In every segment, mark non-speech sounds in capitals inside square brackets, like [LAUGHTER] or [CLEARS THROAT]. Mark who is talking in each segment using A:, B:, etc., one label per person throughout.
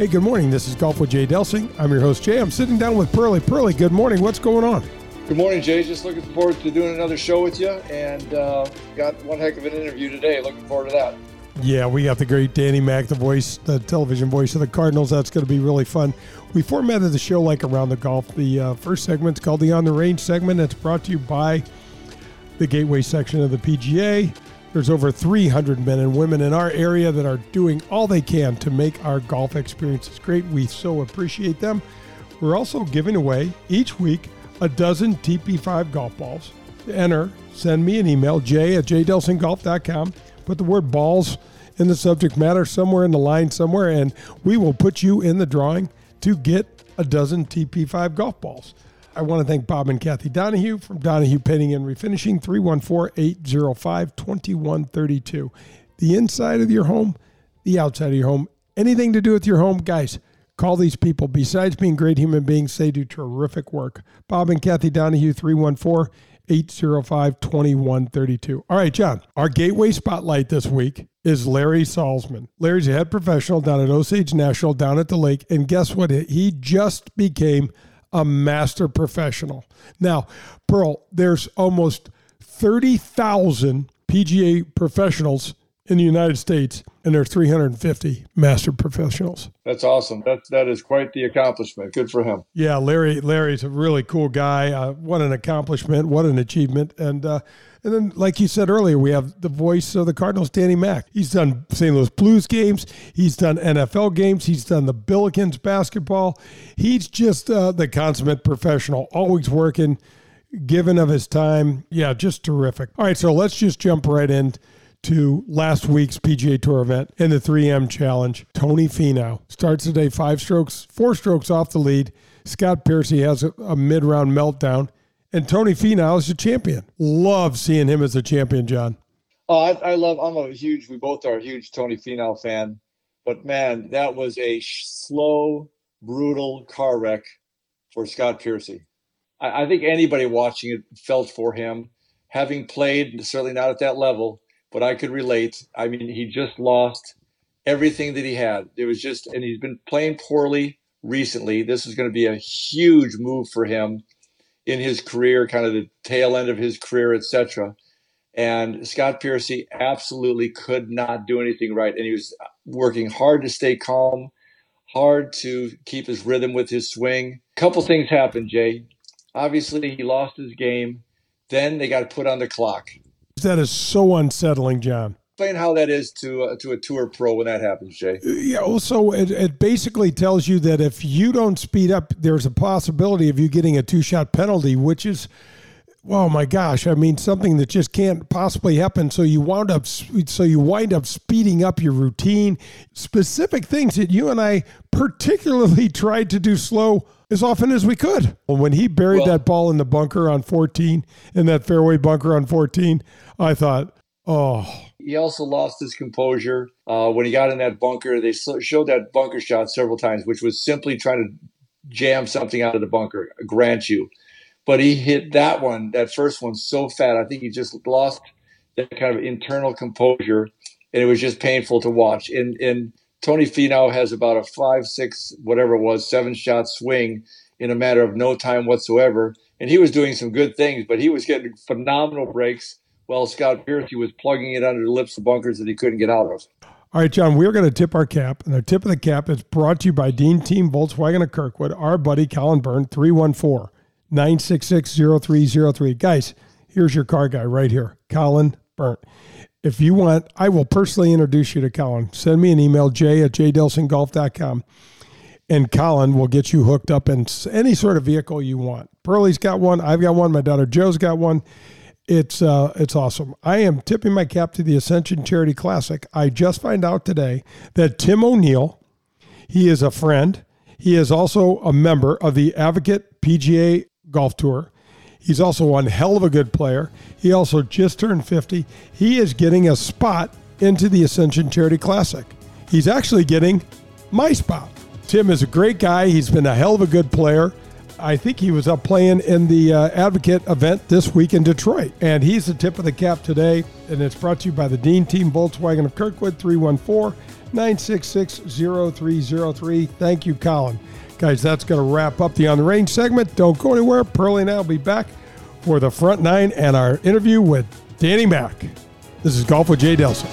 A: Hey, good morning. This is Golf with Jay Delsing. I'm your host, Jay. I'm sitting down with Pearly. Pearly, good morning. What's going on?
B: Good morning, Jay. Just looking forward to doing another show with you, and uh, got one heck of an interview today. Looking forward to that.
A: Yeah, we got the great Danny Mack, the voice, the television voice of the Cardinals. That's going to be really fun. We formatted the show like around the golf. The uh, first segment's called the On the Range segment. It's brought to you by the Gateway section of the PGA. There's over 300 men and women in our area that are doing all they can to make our golf experiences great. We so appreciate them. We're also giving away each week a dozen TP5 golf balls. To enter, send me an email, j at jdelsinggolf.com. Put the word balls in the subject matter somewhere in the line somewhere, and we will put you in the drawing to get a dozen TP5 golf balls. I want to thank Bob and Kathy Donahue from Donahue Painting and Refinishing, 314 805 2132. The inside of your home, the outside of your home, anything to do with your home, guys, call these people. Besides being great human beings, they do terrific work. Bob and Kathy Donahue, 314 805 2132. All right, John, our gateway spotlight this week is Larry Salzman. Larry's a head professional down at Osage National down at the lake. And guess what? He just became a master professional. Now, Pearl, there's almost 30,000 PGA professionals in the United States, and there are 350 master professionals.
B: That's awesome. That that is quite the accomplishment. Good for him.
A: Yeah, Larry. Larry's a really cool guy. Uh, what an accomplishment! What an achievement! And uh, and then, like you said earlier, we have the voice of the Cardinals, Danny Mack. He's done St. Louis Blues games. He's done NFL games. He's done the Billikens basketball. He's just uh, the consummate professional, always working, given of his time. Yeah, just terrific. All right, so let's just jump right in to last week's PGA Tour event in the 3M Challenge. Tony Finau starts the day five strokes, four strokes off the lead. Scott Piercy has a, a mid round meltdown, and Tony Finau is the champion. Love seeing him as a champion, John.
B: Oh, I, I love. I'm a huge. We both are huge Tony Finau fan, but man, that was a slow, brutal car wreck for Scott Piercy. I, I think anybody watching it felt for him, having played certainly not at that level but I could relate. I mean, he just lost everything that he had. It was just, and he's been playing poorly recently. This is going to be a huge move for him in his career, kind of the tail end of his career, etc. And Scott Piercy absolutely could not do anything right, and he was working hard to stay calm, hard to keep his rhythm with his swing. A couple things happened, Jay. Obviously, he lost his game. Then they got put on the clock.
A: That is so unsettling, John.
B: Explain how that is to uh, to a tour pro when that happens, Jay.
A: Yeah, Also, it, it basically tells you that if you don't speed up, there's a possibility of you getting a two shot penalty, which is oh my gosh i mean something that just can't possibly happen so you wound up so you wind up speeding up your routine specific things that you and i particularly [LAUGHS] tried to do slow as often as we could when he buried well, that ball in the bunker on 14 in that fairway bunker on 14 i thought oh
B: he also lost his composure uh, when he got in that bunker they showed that bunker shot several times which was simply trying to jam something out of the bunker grant you but he hit that one, that first one, so fat. I think he just lost that kind of internal composure, and it was just painful to watch. And and Tony Finau has about a five, six, whatever it was, seven shot swing in a matter of no time whatsoever. And he was doing some good things, but he was getting phenomenal breaks while Scott Piercy was plugging it under the lips of bunkers that he couldn't get out of.
A: All right, John, we're going to tip our cap, and our tip of the cap is brought to you by Dean Team Volkswagen of Kirkwood, our buddy Colin Byrne, 314 966 0303. Guys, here's your car guy right here, Colin Byrne. If you want, I will personally introduce you to Colin. Send me an email, jay at jdelsinggolf.com, and Colin will get you hooked up in any sort of vehicle you want. Pearlie's got one. I've got one. My daughter Joe's got one. It's uh, it's awesome. I am tipping my cap to the Ascension Charity Classic. I just find out today that Tim O'Neill He is a friend. He is also a member of the Advocate PGA Golf Tour. He's also one hell of a good player. He also just turned 50. He is getting a spot into the Ascension Charity Classic. He's actually getting my spot. Tim is a great guy. He's been a hell of a good player. I think he was up playing in the uh, Advocate event this week in Detroit. And he's the tip of the cap today. And it's brought to you by the Dean Team Volkswagen of Kirkwood, 314 966 0303. Thank you, Colin. Guys, that's going to wrap up the On the Range segment. Don't go anywhere. Pearlie and I will be back for the front nine and our interview with Danny Mack. This is Golf with Jay Delsing.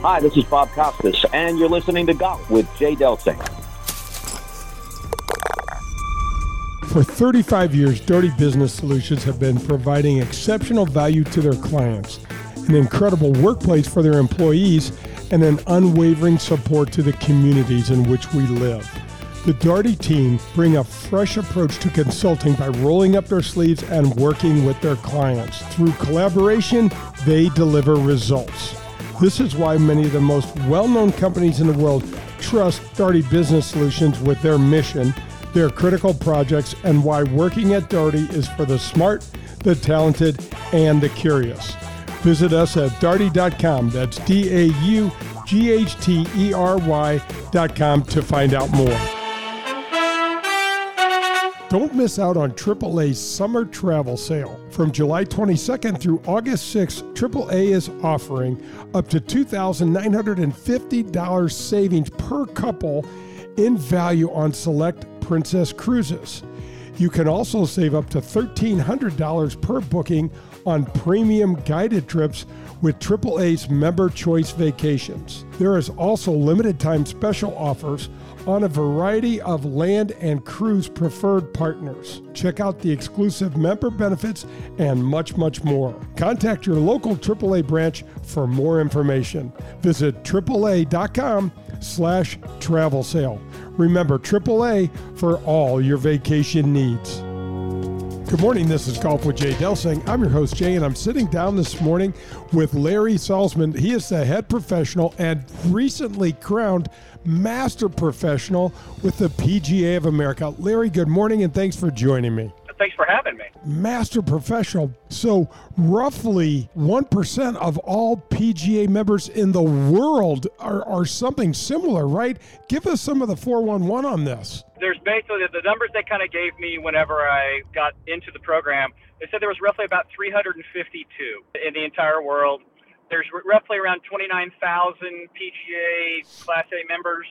C: Hi, this is Bob Costas, and you're listening to Golf with Jay Delsing.
A: For 35 years, Daugherty Business Solutions have been providing exceptional value to their clients, an incredible workplace for their employees, and an unwavering support to the communities in which we live. The Daugherty team bring a fresh approach to consulting by rolling up their sleeves and working with their clients. Through collaboration, they deliver results. This is why many of the most well known companies in the world trust Daugherty Business Solutions with their mission, their critical projects, and why working at Daugherty is for the smart, the talented, and the curious. Visit us at Daugherty.com. That's D A U G H T E R Y.com to find out more. Don't miss out on AAA's summer travel sale. From July 22nd through August 6th, AAA is offering up to $2,950 savings per couple in value on select Princess cruises. You can also save up to $1,300 per booking on premium guided trips with AAA's Member Choice Vacations. There is also limited time special offers on a variety of land and cruise preferred partners. Check out the exclusive member benefits and much, much more. Contact your local AAA branch for more information. Visit AAA.com slash travel sale. Remember AAA for all your vacation needs. Good morning. This is Golf with Jay Delsing. I'm your host, Jay, and I'm sitting down this morning with Larry Salzman. He is the head professional and recently crowned master professional with the PGA of America. Larry, good morning, and thanks for joining me.
D: Thanks for having me.
A: Master professional. So, roughly 1% of all PGA members in the world are, are something similar, right? Give us some of the 411 on this.
D: There's basically the numbers they kind of gave me whenever I got into the program. They said there was roughly about 352 in the entire world. There's roughly around 29,000 PGA Class A members.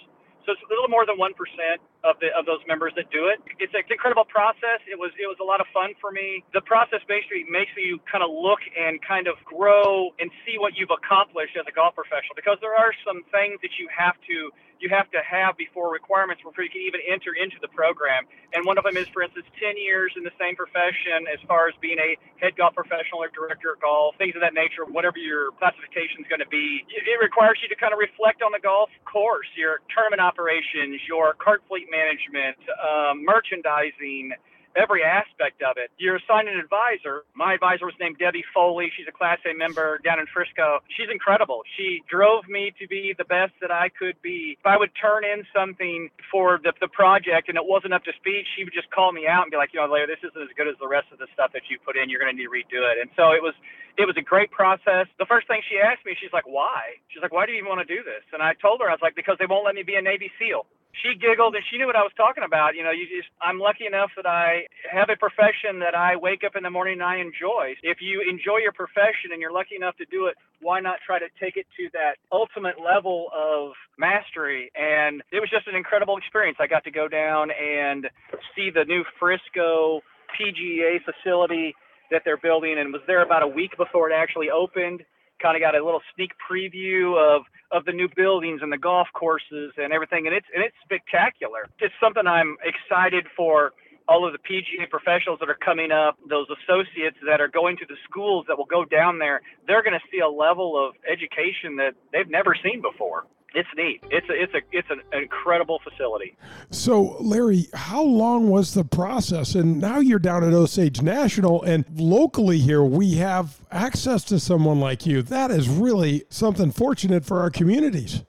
D: So it's a little more than one percent of the of those members that do it. It's an incredible process. It was it was a lot of fun for me. The process basically makes you kind of look and kind of grow and see what you've accomplished as a golf professional because there are some things that you have to you have to have before requirements before you can even enter into the program. And one of them is, for instance, 10 years in the same profession as far as being a head golf professional or director of golf, things of that nature, whatever your classification is going to be. It requires you to kind of reflect on the golf course, your tournament operations, your cart fleet management, um, merchandising every aspect of it. You're assigned an advisor. My advisor was named Debbie Foley. She's a Class A member down in Frisco. She's incredible. She drove me to be the best that I could be. If I would turn in something for the, the project and it wasn't up to speed, she would just call me out and be like, you know, Larry, this isn't as good as the rest of the stuff that you put in. You're going to need to redo it. And so it was it was a great process. The first thing she asked me, she's like, "Why?" She's like, "Why do you even want to do this?" And I told her, I was like, "Because they won't let me be a Navy SEAL." She giggled and she knew what I was talking about. You know, you just I'm lucky enough that I have a profession that I wake up in the morning and I enjoy. If you enjoy your profession and you're lucky enough to do it, why not try to take it to that ultimate level of mastery? And it was just an incredible experience. I got to go down and see the new Frisco PGA facility that they're building and was there about a week before it actually opened kind of got a little sneak preview of of the new buildings and the golf courses and everything, and it's and it's spectacular. It's something I'm excited for all of the PGA professionals that are coming up, those associates that are going to the schools that will go down there, they're going to see a level of education that they've never seen before. It's neat. It's a, it's a it's an incredible facility.
A: So, Larry, how long was the process? And now you're down at Osage National, and locally here we have access to someone like you. That is really something fortunate for our communities.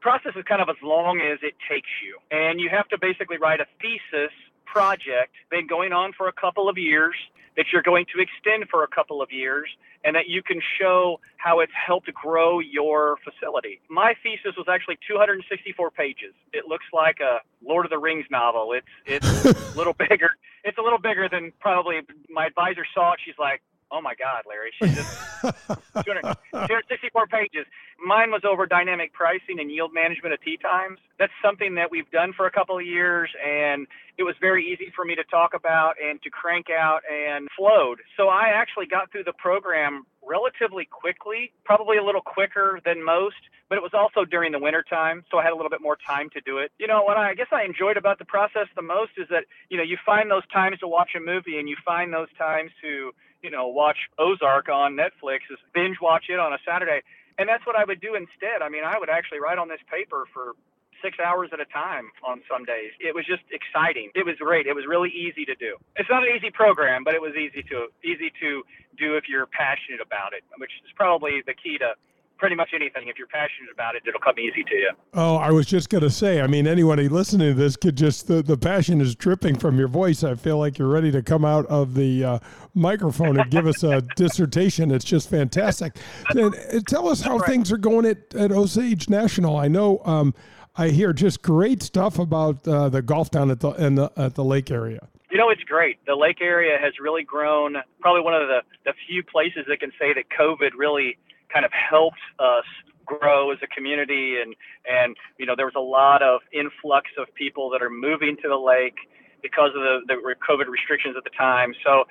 D: Process is kind of as long as it takes you, and you have to basically write a thesis project, been going on for a couple of years that you're going to extend for a couple of years and that you can show how it's helped grow your facility. My thesis was actually 264 pages. It looks like a Lord of the Rings novel. It's it's [LAUGHS] a little bigger. It's a little bigger than probably my advisor saw it. She's like, "Oh my God, Larry!" she just [LAUGHS] 264 pages. Mine was over dynamic pricing and yield management of tee times. That's something that we've done for a couple of years, and it was very easy for me to talk about and to crank out and flowed. So I actually got through the program relatively quickly, probably a little quicker than most, but it was also during the winter time, so I had a little bit more time to do it. You know, what I guess I enjoyed about the process the most is that, you know, you find those times to watch a movie and you find those times to, you know, watch Ozark on Netflix, is binge watch it on a Saturday. And that's what I would do instead. I mean, I would actually write on this paper for six hours at a time on some days. It was just exciting. It was great. It was really easy to do. It's not an easy program, but it was easy to easy to do if you're passionate about it, which is probably the key to pretty much anything. If you're passionate about it, it'll come easy to you.
A: Oh, I was just going to say, I mean, anybody listening to this could just, the, the passion is dripping from your voice. I feel like you're ready to come out of the uh, microphone and give us a [LAUGHS] dissertation. It's just fantastic. And, uh, tell us how right. things are going at, at Osage National. I know um, I hear just great stuff about uh, the golf down at the, in the at the lake area.
D: You know, it's great. The lake area has really grown. Probably one of the, the few places that can say that COVID really kind of helped us grow as a community and and you know there was a lot of influx of people that are moving to the lake because of the, the COVID restrictions at the time. So,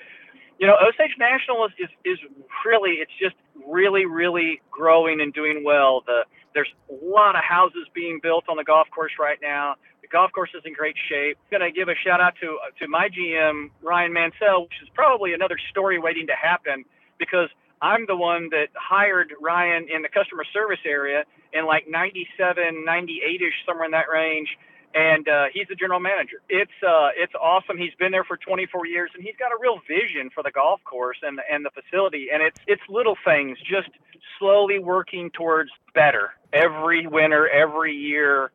D: you know, Osage National is, is, is really it's just really really growing and doing well. The there's a lot of houses being built on the golf course right now. The golf course is in great shape. I'm going to give a shout out to uh, to my GM Ryan Mansell, which is probably another story waiting to happen because I'm the one that hired Ryan in the customer service area in like 97, 98 ish, somewhere in that range. And uh, he's the general manager. It's uh, it's awesome. He's been there for 24 years, and he's got a real vision for the golf course and and the facility. And it's it's little things, just slowly working towards better every winter, every year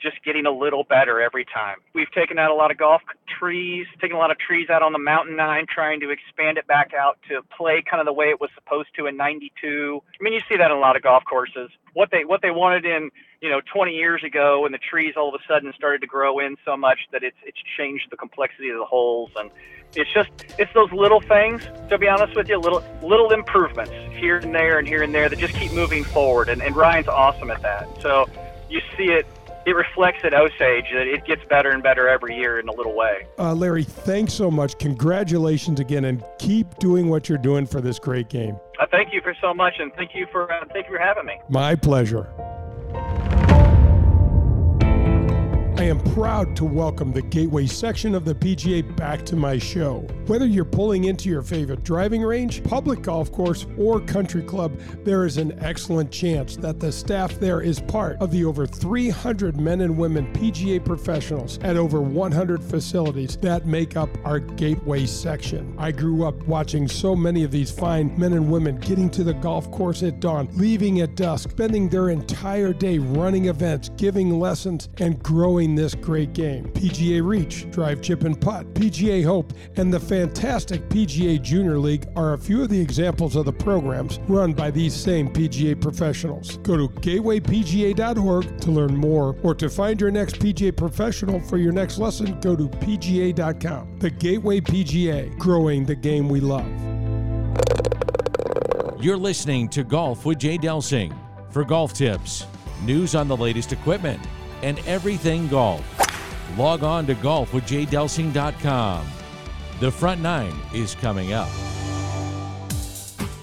D: just getting a little better every time. We've taken out a lot of golf trees, taken a lot of trees out on the mountain nine, trying to expand it back out to play kind of the way it was supposed to in 92. I mean, you see that in a lot of golf courses. What they what they wanted in you know 20 years ago, and the trees all of a sudden started to grow in so much that it's it's changed the complexity of the holes, and it's just it's those little things. To be honest with you, little little improvements here and there and here and there that just keep moving forward, and, and Ryan's awesome at that. So you see it it reflects at Osage that it gets better and better every year in a little way.
A: Uh, Larry, thanks so much. Congratulations again, and keep doing what you're doing for this great game.
D: Uh, thank you for so much, and thank you for uh, thank you for having me.
A: My pleasure. I am proud to welcome the Gateway section of the PGA back to my show. Whether you're pulling into your favorite driving range, public golf course, or country club, there is an excellent chance that the staff there is part of the over 300 men and women PGA professionals at over 100 facilities that make up our Gateway section. I grew up watching so many of these fine men and women getting to the golf course at dawn, leaving at dusk, spending their entire day running events, giving lessons, and growing this great game. PGA Reach, Drive Chip and Putt, PGA Hope, and the fantastic PGA Junior League are a few of the examples of the programs run by these same PGA professionals. Go to gatewaypga.org to learn more or to find your next PGA professional for your next lesson, go to pga.com. The Gateway PGA, growing the game we love.
E: You're listening to Golf with Jay Delsing. For golf tips, news on the latest equipment, and everything golf. Log on to golfwithjdelsing.com. The front nine is coming up.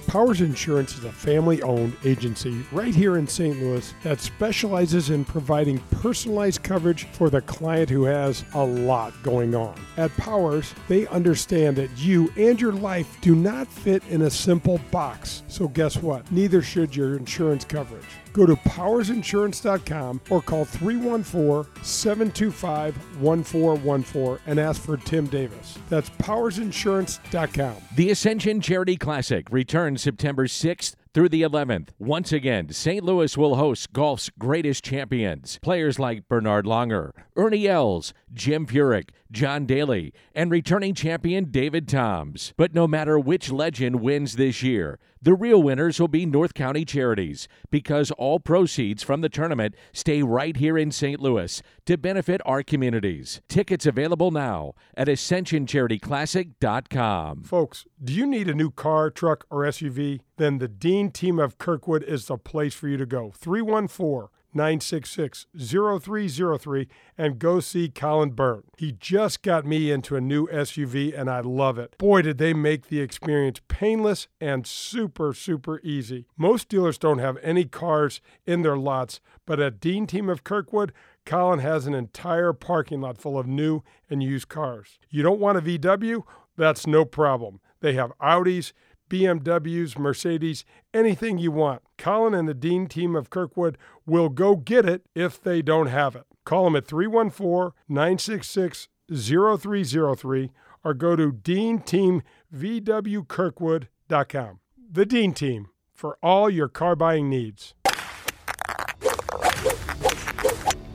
A: Powers Insurance is a family owned agency right here in St. Louis that specializes in providing personalized coverage for the client who has a lot going on. At Powers, they understand that you and your life do not fit in a simple box. So, guess what? Neither should your insurance coverage. Go to powersinsurance.com or call 314 725 1414 and ask for Tim Davis. That's powersinsurance.com.
E: The Ascension Charity Classic returns September 6th through the 11th. Once again, St. Louis will host golf's greatest champions. Players like Bernhard Langer, Ernie Els, Jim Furyk, John Daly, and returning champion David Toms. But no matter which legend wins this year, the real winners will be North County Charities because all proceeds from the tournament stay right here in St. Louis to benefit our communities. Tickets available now at ascensioncharityclassic.com.
A: Folks, do you need a new car, truck, or SUV? Then the Dean team of Kirkwood is the place for you to go. 314 966 0303 and go see Colin Byrne. He just got me into a new SUV and I love it. Boy, did they make the experience painless and super, super easy. Most dealers don't have any cars in their lots, but at Dean Team of Kirkwood, Colin has an entire parking lot full of new and used cars. You don't want a VW? That's no problem. They have Audis, BMWs, Mercedes, anything you want. Colin and the Dean team of Kirkwood will go get it if they don't have it. Call them at 314 966 0303 or go to DeanTeamVWKirkwood.com. The Dean Team for all your car buying needs.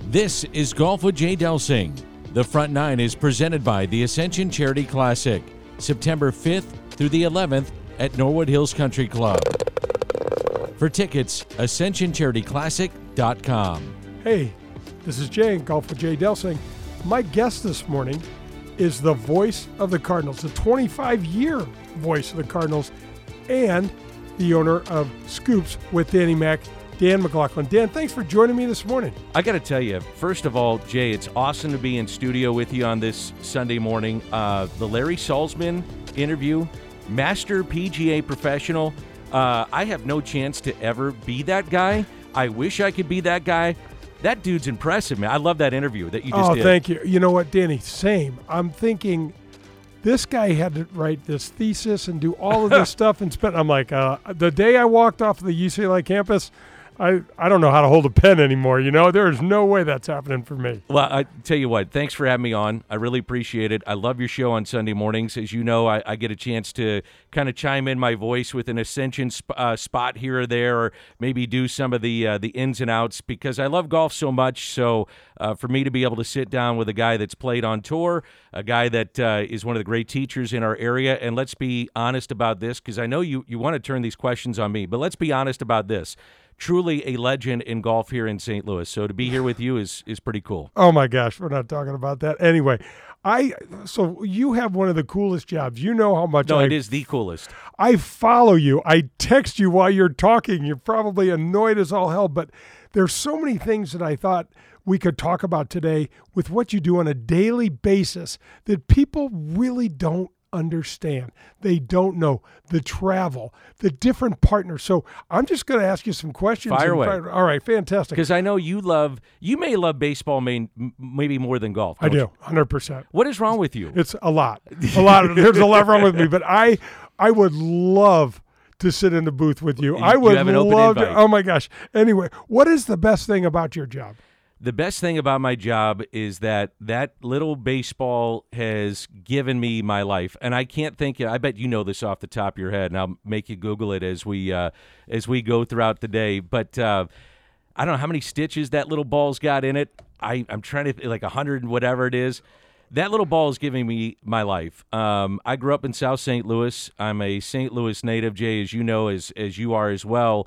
E: This is Golf with Jay Delsing. The front nine is presented by the Ascension Charity Classic, September 5th through the 11th at Norwood Hills Country Club. For tickets, ascensioncharityclassic.com.
A: Hey, this is Jay, and Golf with Jay Delsing. My guest this morning is the voice of the Cardinals, the 25 year voice of the Cardinals, and the owner of Scoops with Danny Mac, Dan McLaughlin. Dan, thanks for joining me this morning.
E: I got to tell you, first of all, Jay, it's awesome to be in studio with you on this Sunday morning. Uh, the Larry Salzman interview, master PGA professional. Uh, I have no chance to ever be that guy. I wish I could be that guy. That dude's impressive, man. I love that interview that you just did.
A: oh,
E: did.
A: thank you. You know what, Danny? Same. I'm thinking this guy had to write this thesis and do all of this [LAUGHS] stuff and spend. I'm like, uh, the day I walked off the UCLA campus, I, I don't know how to hold a pen anymore. You know, there is no way that's happening for me.
E: Well, I tell you what, thanks for having me on. I really appreciate it. I love your show on Sunday mornings. As you know, I, I get a chance to kind of chime in my voice with an ascension sp- uh, spot here or there, or maybe do some of the uh, the ins and outs because I love golf so much. So uh, for me to be able to sit down with a guy that's played on tour, a guy that uh, is one of the great teachers in our area, and let's be honest about this because I know you you want to turn these questions on me, but let's be honest about this truly a legend in golf here in St. Louis. So to be here with you is is pretty cool.
A: Oh my gosh, we're not talking about that anyway. I so you have one of the coolest jobs. You know how much
E: No,
A: I,
E: it is the coolest.
A: I follow you. I text you while you're talking. You're probably annoyed as all hell, but there's so many things that I thought we could talk about today with what you do on a daily basis that people really don't understand. They don't know the travel, the different partners. So I'm just going to ask you some questions.
E: Fire away.
A: All right, fantastic.
E: Because I know you love, you may love baseball main, maybe more than golf.
A: I
E: you?
A: hundred percent.
E: What is wrong with you?
A: It's a lot, a lot. There's a lot wrong with me, but I, I would love to sit in the booth with you.
E: You-
A: I
E: you
A: would
E: open
A: love to. Oh my gosh. Anyway, what is the best thing about your job?
E: The best thing about my job is that that little baseball has given me my life, and I can't think. I bet you know this off the top of your head, and I'll make you Google it as we uh, as we go throughout the day. But uh, I don't know how many stitches that little ball's got in it. I, I'm trying to like a hundred and whatever it is. That little ball is giving me my life. Um, I grew up in South St. Louis. I'm a St. Louis native, Jay, as you know, as as you are as well.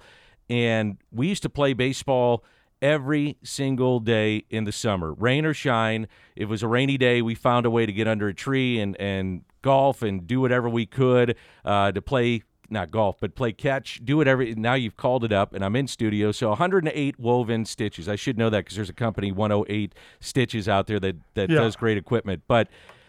E: And we used to play baseball every single day in the summer, rain or shine. If it was a rainy day, we found a way to get under a tree and and golf and do whatever we could uh, to play not golf, but play catch, do whatever. Now you've called it up, and I'm in studio. So 108 woven stitches. I should know that because there's a company 108 Stitches out there that that
A: Yeah.
E: does great equipment. But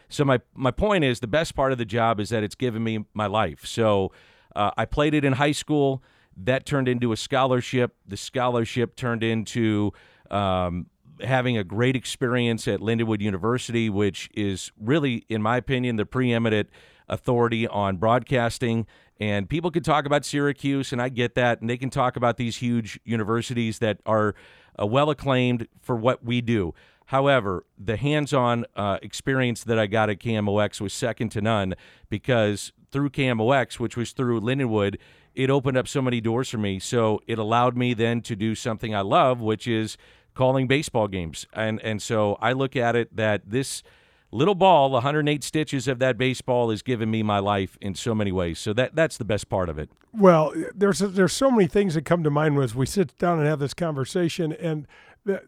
E: so my my point is the best part of the job is that it's given me my life. So uh, I played it in high school. That turned into a scholarship. The scholarship turned into um, having a great experience at Lindenwood University, which is really, in my opinion, the preeminent authority on broadcasting And people can talk about Syracuse, and I get that, and they can talk about these huge universities that are uh, well acclaimed for what we do. However, the hands-on uh, experience that I got at KMOX was second to none because through KMOX, which was through Lindenwood, it opened up so many doors for me. So it allowed me then to do something I love, which is calling baseball games. And and so I look at it that this little ball, 108 stitches of that baseball, has given me my life in so many ways. So that that's the best part of it.
A: Well, there's there's so many things that come to mind as we sit down and have this conversation, and the,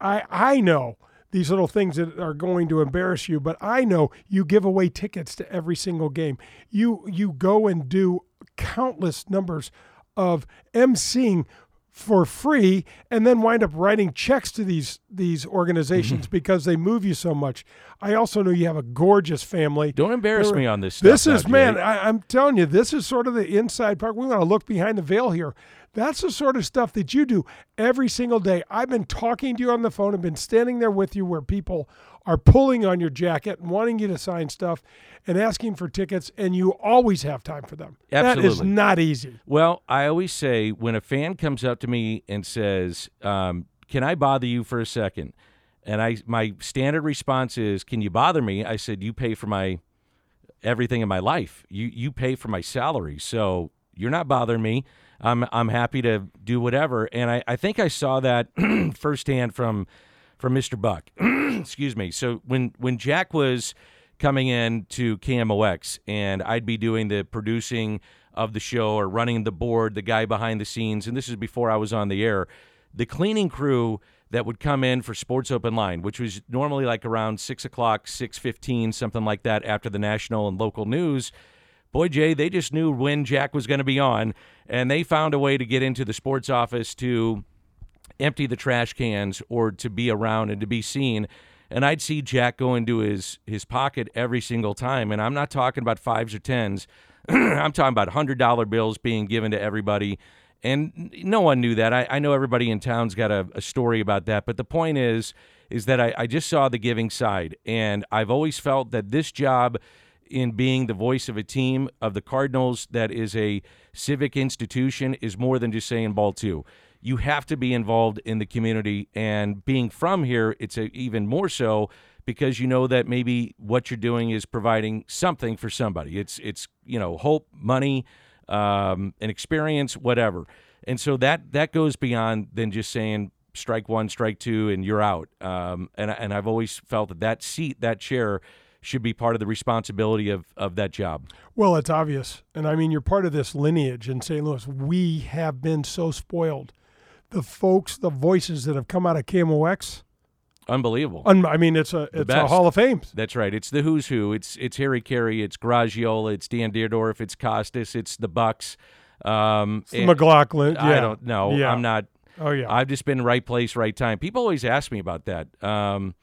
A: I I know these little things that are going to embarrass you, but I know you give away tickets to every single game. You you go and do countless numbers of emceeing for free and then wind up writing checks to these these organizations mm-hmm. because they move you so much. I also know you have a gorgeous family.
E: Don't embarrass me on this.
A: This is man, I, I'm telling you, this is sort of the inside part. We want to look behind the veil here. That's the sort of stuff that you do every single day. I've been talking to you on the phone I've been standing there with you where people are pulling on your jacket and wanting you to sign stuff and asking for tickets, and you always have time for them.
E: Absolutely.
A: That is not easy.
E: Well, I always say when a fan comes up to me and says, um, Can I bother you for a second? And I my standard response is, Can you bother me? I said, You pay for my everything in my life. You you pay for my salary. So you're not bothering me. I'm I'm happy to do whatever. And I, I think I saw that [CLEARS THROAT] firsthand from from Mr. Buck. [CLEARS THROAT] Excuse me. So when when Jack was coming in to KMOX and I'd be doing the producing of the show or running the board, the guy behind the scenes, and this is before I was on the air, the cleaning crew that would come in for Sports Open Line, which was normally like around six o'clock, six fifteen, something like that after the national and local news boy, Jay, they just knew when Jack was going to be on, and they found a way to get into the sports office to empty the trash cans or to be around and to be seen. And I'd see Jack go into his his pocket every single time, and I'm not talking about fives or tens. [CLEARS THROAT] I'm talking about hundred dollar bills being given to everybody, and no one knew that. I, I know everybody in town's got a, a, story about that, but the point is, is that I, I just saw the giving side, and I've always felt that this job in being the voice of a team of the Cardinals that is a civic institution is more than just saying ball two. You have to be involved in the community, and being from here, it's a, even more so because you know that maybe what you're doing is providing something for somebody. It's it's you know hope, money, um, an experience, whatever. And so that that goes beyond than just saying strike one, strike two, and you're out. Um, and and I've always felt that that seat, that chair should be part of the responsibility of, of that job.
A: Well, it's obvious. And I mean, you're part of this lineage in St. Louis. We have been so spoiled. The folks, the voices that have come out of KMOX,
E: unbelievable.
A: Un- I mean, it's a it's a Hall of Fame.
E: That's right. It's the who's who. It's it's Harry Caray. It's Garagiola. It's Dan Dierdorf. It's Costas. It's the Bucks. Um,
A: it's McLaughlin. Yeah.
E: I don't know.
A: Yeah.
E: I'm not.
A: Oh yeah.
E: I've just been right place, right time. People always ask me about that. Um,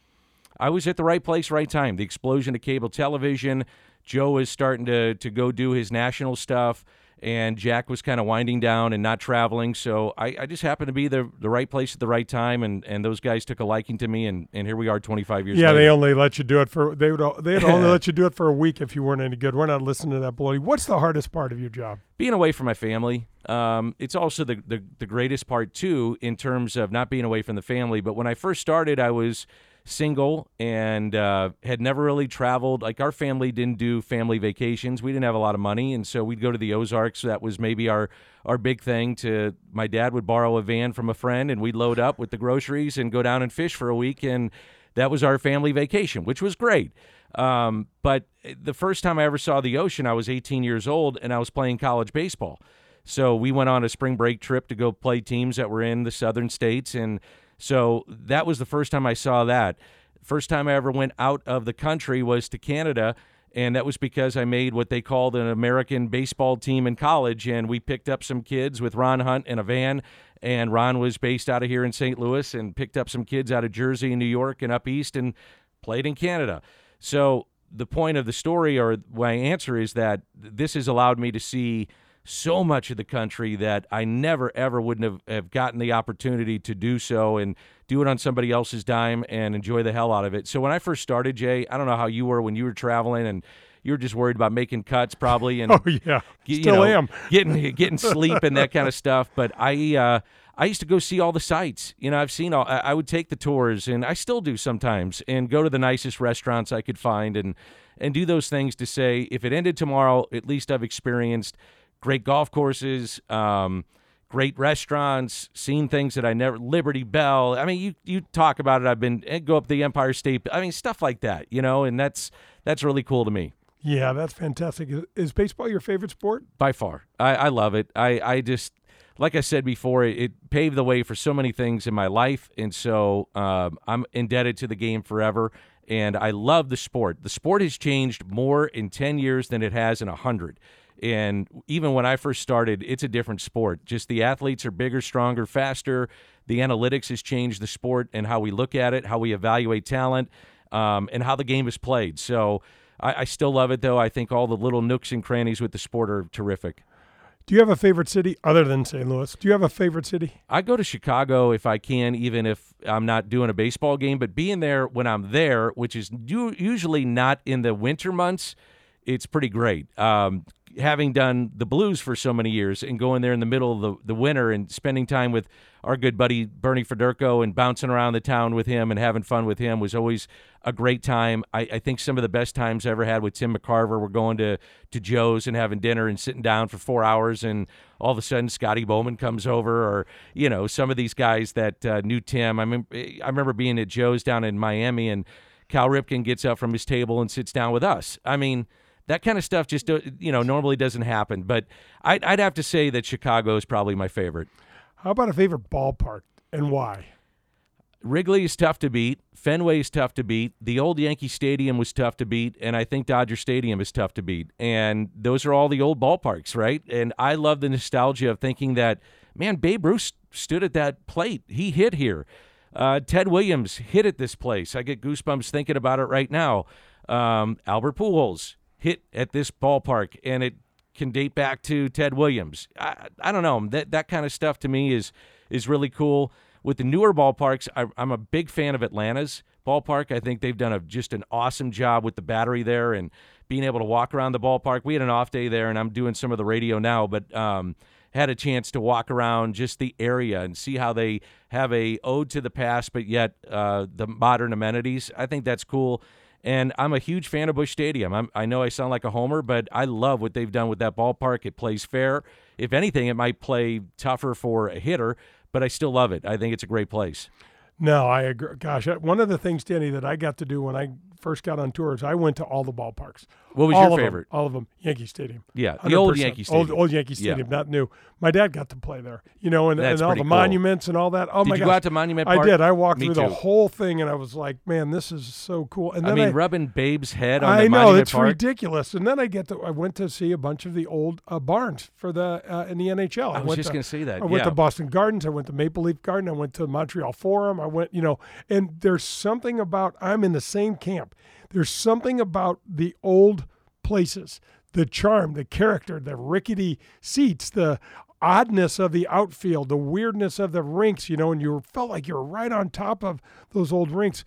E: I was at the right place, right time. The explosion of cable television. Joe is starting to to go do his national stuff, and Jack was kind of winding down and not traveling. So I, I, just happened to be the the right place at the right time, and, and those guys took a liking to me, and, and here we are, 25 years.
A: Yeah,
E: later.
A: they only let you do it for they would they'd only [LAUGHS] let you do it for a week if you weren't any good. We're not listening to that bloody. What's the hardest part of your job?
E: Being away from my family. Um, it's also the, the the greatest part too in terms of not being away from the family. But when I first started, I was single and uh, had never really traveled. Like our family didn't do family vacations. We didn't have a lot of money, and so we'd go to the Ozarks. That was maybe our our big thing. To my dad would borrow a van from a friend, and we'd load up with the groceries and go down and fish for a week, and that was our family vacation, which was great. Um, but the first time I ever saw the ocean, I was 18 years old, and I was playing college baseball. So we went on a spring break trip to go play teams that were in the southern states and so that was the first time I saw that. First time I ever went out of the country was to Canada. And that was because I made what they called an American baseball team in college. And we picked up some kids with Ron Hunt in a van. And Ron was based out of here in St. Louis and picked up some kids out of Jersey and New York and up east and played in Canada. So the point of the story or my answer is that this has allowed me to see so much of the country that I never ever wouldn't have, have gotten the opportunity to do so and do it on somebody else's dime and enjoy the hell out of it. So when I first started, Jay, I don't know how you were when you were traveling and you were just worried about making cuts probably, and [LAUGHS]
A: Oh yeah, still
E: know,
A: am. [LAUGHS]
E: getting getting sleep and that kind of stuff. But I uh, I used to go see all the sites. You know, I've seen all. I, I would take the tours, and I still do sometimes, and go to the nicest restaurants I could find, and and do those things to say if it ended tomorrow, at least I've experienced great golf courses. Um, great restaurants, seen things that I never Liberty Bell. I mean, you you talk about it. I've been eh, go up the Empire State. I mean, stuff like that, you know, and that's that's really cool to me
A: Yeah, that's fantastic. Is, is baseball your favorite sport?
E: by far. I, I love it. I, I just like I said before, it, it paved the way for so many things in my life, and so um, I'm indebted to the game forever. And I love the sport. The sport has changed more in ten years than it has in a hundred. And even when I first started, it's a different sport. Just the athletes are bigger, stronger, faster. The analytics has changed the sport and how we look at it, how we evaluate talent, um, and how the game is played. So I, I still love it, though. I think all the little nooks and crannies with the sport are terrific.
A: Do you have a favorite city other than St. Louis? Do you have a favorite city?
E: I go to Chicago if I can, even if I'm not doing a baseball game. But being there when I'm there, which is usually not in the winter months, it's pretty great. Um, having done the Blues for so many years and going there in the middle of the, the winter and spending time with our good buddy Bernie Federko and bouncing around the town with him and having fun with him was always a great time. I, I think some of the best times I ever had with Tim McCarver were going to, to Joe's and having dinner and sitting down for four hours and all of a sudden Scotty Bowman comes over or, you know, some of these guys that uh, knew Tim. I, mean, I remember being at Joe's down in Miami and Cal Ripken gets up from his table and sits down with us. I mean, that kind of stuff just you know normally doesn't happen. But I'd, I'd have to say that Chicago is probably my favorite.
A: How about a favorite ballpark and why?
E: Wrigley is tough to beat. Fenway is tough to beat. The old Yankee Stadium was tough to beat, and I think Dodger Stadium is tough to beat. And those are all the old ballparks, right? And I love the nostalgia of thinking that, man, Babe Ruth stood at that plate. He hit here. Uh, Ted Williams hit at this place. I get goosebumps thinking about it right now. Um, Albert Pujols hit at this ballpark, and it can date back to Ted Williams. I, I don't know that that kind of stuff to me is is really cool. With the newer ballparks, I, I'm a big fan of Atlanta's ballpark. I think they've done a just an awesome job with the battery there and being able to walk around the ballpark. We had an off day there, and I'm doing some of the radio now, but um, had a chance to walk around just the area and see how they have a ode to the past, but yet uh, the modern amenities. I think that's cool. And I'm a huge fan of Busch Stadium. I'm, I know I sound like a homer, but I love what they've done with that ballpark. It plays fair. If anything, it might play tougher for a hitter, but I still love it. I think it's a great place.
A: No, I agree. Gosh, one of the things, Danny, that I got to do when I first got on tours, I went to all the ballparks.
E: What was
A: all
E: your
A: of them,
E: favorite?
A: all of them. Yankee Stadium.
E: Yeah, the old
A: 100%.
E: Yankee Stadium.
A: Old, old Yankee
E: Yeah.
A: Stadium, not new. My dad got to play there, you know, and, and all the
E: cool.
A: monuments and all that. Oh
E: Did
A: my
E: you
A: gosh.
E: go out to Monument Park?
A: I did. I walked
E: Me
A: through the whole thing, and I was like, "Man, this is so cool." And then I
E: mean,
A: I,
E: rubbing Babe's head on
A: I
E: the
A: know
E: Monument
A: it's
E: Park.
A: ridiculous. And then I get to I went to see a bunch of the old uh, barns for the uh, in the NHL.
E: I was
A: went
E: just going to say that.
A: I went
E: yeah.
A: to Boston Gardens. I went to Maple Leaf Garden. I went to Montreal Forum. I went, you know, and there's something about I'm in the same camp. There's something about the old places, the charm, the character, the rickety seats, the oddness of the outfield, the weirdness of the rinks, you know, and you felt like you were right on top of those old rinks.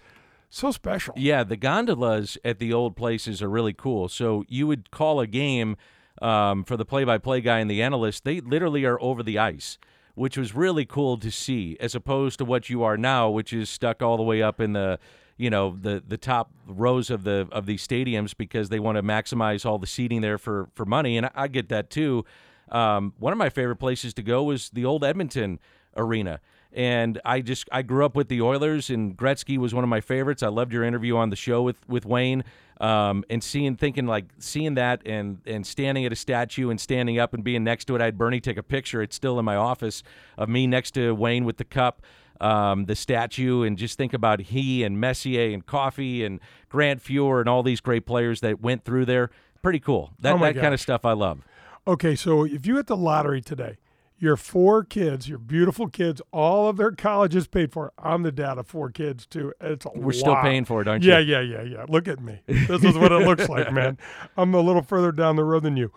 A: So special.
E: Yeah, the gondolas at the old places are really cool. So you would call a game um, for the play-by-play guy and the analyst. They literally are over the ice, which was really cool to see, as opposed to what you are now, which is stuck all the way up in the, you know, the the top rows of the of these stadiums because they want to maximize all the seating there for for money, and I, I get that too. Um, one of my favorite places to go was the old Edmonton arena. And I just I grew up with the Oilers, and Gretzky was one of my favorites. I loved your interview on the show with with Wayne, um, and seeing thinking like seeing that and and standing at a statue and standing up and being next to it. I had Bernie take a picture. It's still in my office of me next to Wayne with the cup, um, the statue, and just think about he and Messier and Coffey and Grant Fuhr and all these great players that went through there. Pretty cool. That
A: Oh
E: that kind of stuff I love.
A: Okay, so if you hit the lottery today, your four kids, your beautiful kids, all of their colleges paid for. I'm the dad of four kids too. It's
E: We're still paying for it, aren't
A: Yeah,
E: you?
A: Yeah, yeah, yeah, yeah. Look at me. This is what it looks like, man. [LAUGHS] I'm a little further down the road than you,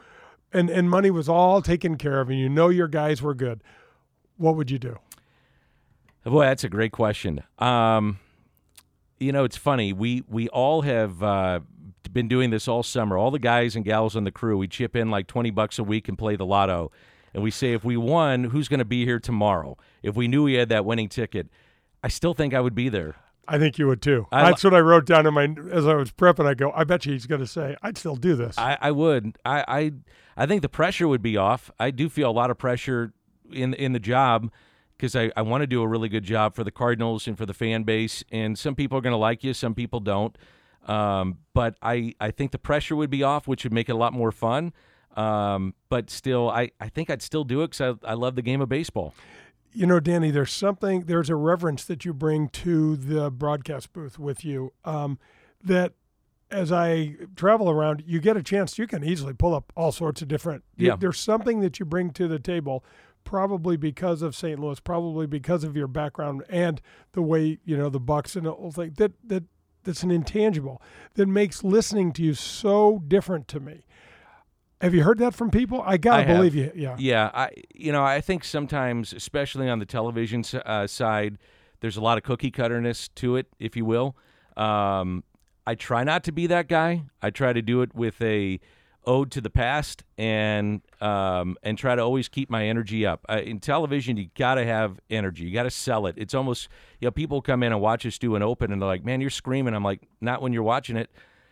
A: and and money was all taken care of, and you know your guys were good. What would you do?
E: Boy, that's a great question. Um, you know, it's funny. We we all have uh, been doing this all summer. All the guys and gals on the crew, we chip in like 20 bucks a week and play the lotto. And we say, if we won, who's going to be here tomorrow? If we knew we had that winning ticket, I still think I would be there.
A: I think you would too.
E: I-
A: That's what I wrote down in my as I was prepping. I go, I bet you he's going to say, I'd still do this.
E: I, I would. I, I I think the pressure would be off. I do feel a lot of pressure in in the job because I, I want to do a really good job for the Cardinals and for the fan base. And some people are going to like you, some people don't. Um, but I, I think the pressure would be off, which would make it a lot more fun. Um, but still, I, I think I'd still do it because I, I love the game of baseball.
A: you know, Danny, there's something, there's a reverence that you bring to the broadcast booth with you um, that as I travel around, you get a chance, you can easily pull up all sorts of different.
E: Yeah.
A: There's something that you bring to the table, probably because of St. Louis, probably because of your background and the way, you know, the Bucks and the whole thing, that, that, that's an intangible that makes listening to you so different to me. Have you heard that from people? I gotta
E: I
A: believe you. Yeah.
E: Yeah, I you know I think sometimes, especially on the television uh, side, there's a lot of cookie cutterness to it, if you will. Um, I try not to be that guy. I try to do it with a ode to the past and um, and try to always keep my energy up. In television, you got to have energy. You got to sell it. It's almost you know people come in and watch us do an open and they're like, "Man, you're screaming." I'm like, "Not when you're watching it."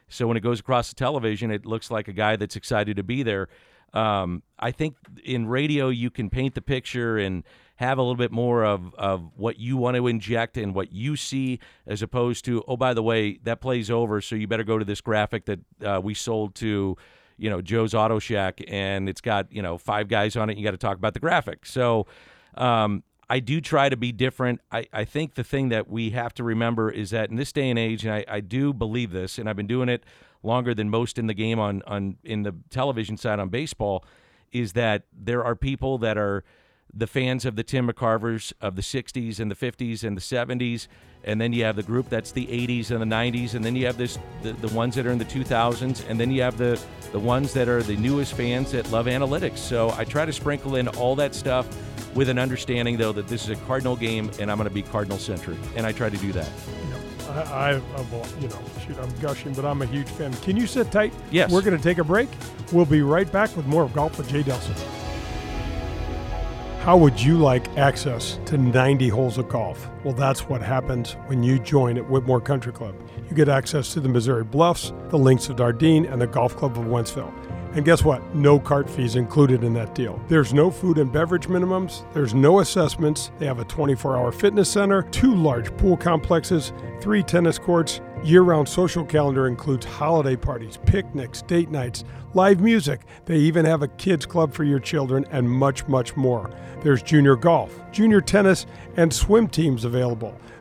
E: So when it goes across the television, it looks like a guy that's excited to be there. Um, I think in radio you can paint the picture and have a little bit more of, of what you want to inject and what you see, as opposed to oh by the way that plays over, so you better go to this graphic that uh, we sold to you know Joe's Auto Shack and it's got you know five guys on it. You got to talk about the graphic. So um, I do try to be different. I, I think the thing that we have to remember is that in this day and age, and I, I do believe this, and I've been doing it longer than most in the game on, on in the television side on baseball, is that there are people that are the fans of the Tim McCarvers of the 60s and the 50s and the 70s. And then you have the group that's the 80s and the 90s. And then you have this the, the ones that are in the 2000s. And then you have the, the ones that are the newest fans that love analytics. So I try to sprinkle in all that stuff with an understanding, though, that this is a Cardinal game and I'm going to be Cardinal centric. And I try to do that.
A: I, I, I you know, shoot, I'm gushing, but I'm a huge fan. Can you sit tight?
E: Yes.
A: We're going to take a break. We'll be right back with more of Golf with Jay Delsing. How would you like access to 90 holes of golf? Well, that's what happens when you join at Whitmoor Country Club. You get access to the Missouri Bluffs, the Links of Dardenne, and the Golf Club of Wentzville. And guess what? No cart fees included in that deal. There's no food and beverage minimums, there's no assessments. They have a 24 hour fitness center, two large pool complexes, three tennis courts. Year round social calendar includes holiday parties, picnics, date nights, live music. They even have a kids club for your children and much, much more. There's junior golf, junior tennis, and swim teams available.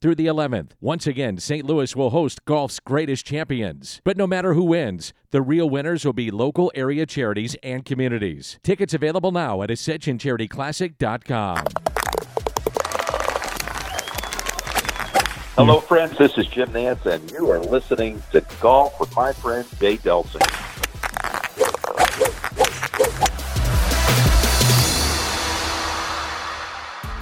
E: through the 11th. Once again, St. Louis will host golf's greatest champions. But no matter who wins, the real winners will be local area charities and communities. Tickets available now at ascensioncharityclassic.com.
C: Hello, friends. This is Jim Nantz, and you are listening to Golf with my friend Jay Delsing.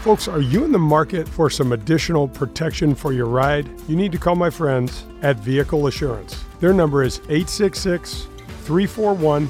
A: Folks, are you in the market for some additional protection for your ride? You need to call my friends at Vehicle Assurance. Their number is 866 341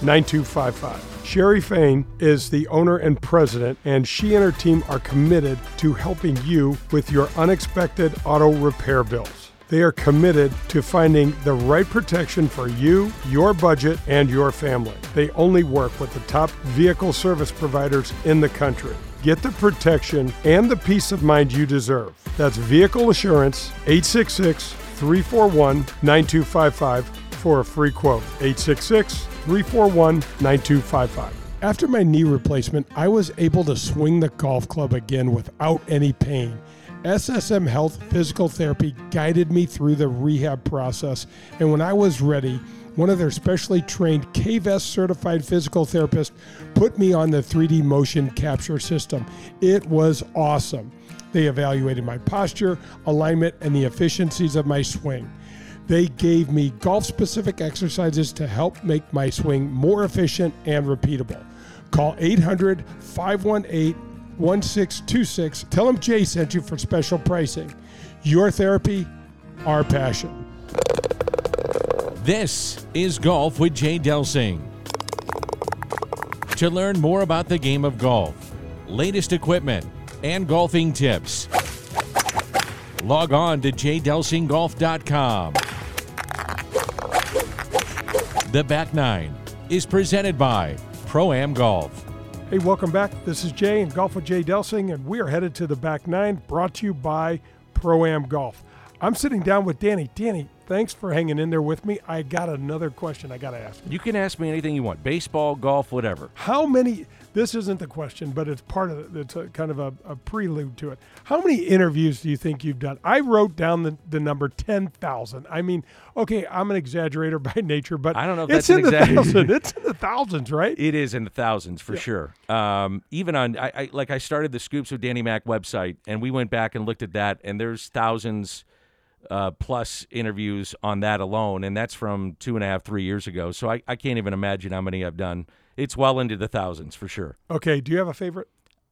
A: 9255. Sherry Fain is the owner and president, and she and her team are committed to helping you with your unexpected auto repair bills. They are committed to finding the right protection for you, your budget, and your family. They only work with the top vehicle service providers in the country. Get the protection and the peace of mind you deserve. That's Vehicle Assurance, 866 341 9255 for a free quote. 866 341 9255. After my knee replacement, I was able to swing the golf club again without any pain. SSM Health Physical Therapy guided me through the rehab process, and when I was ready, one of their specially trained K-Vest certified physical therapists put me on the 3D motion capture system. It was awesome. They evaluated my posture, alignment, and the efficiencies of my swing. They gave me golf specific exercises to help make my swing more efficient and repeatable. Call 800 518 1626. Tell them Jay sent you for special pricing. Your therapy, our passion.
F: This is Golf with Jay Delsing. To learn more about the game of golf, latest equipment, and golfing tips, log on to jdelsinggolf.com. The Back Nine is presented by Pro Am Golf.
A: Hey, welcome back. This is Jay and Golf with Jay Delsing, and we are headed to the back nine brought to you by Pro Am Golf. I'm sitting down with Danny. Danny, thanks for hanging in there with me. I got another question I got to ask.
E: You can ask me anything you want baseball, golf, whatever.
A: How many, this isn't the question, but it's part of it, it's a, kind of a, a prelude to it. How many interviews do you think you've done? I wrote down the, the number 10,000. I mean, okay, I'm an exaggerator [LAUGHS] by nature, but
E: I don't know if
A: it's in the
E: exagger-
A: thousand. It's in the thousands, right?
E: It is in the thousands for sure. Um, even on, I, I like I started the Scoops with Danny Mac website, and we went back and looked at that, and there's thousands uh, plus interviews on that alone, and that's from two and a half, three years ago. So I, I can't even imagine how many I've done. It's well into the thousands for sure.
A: Okay, do you have a favorite?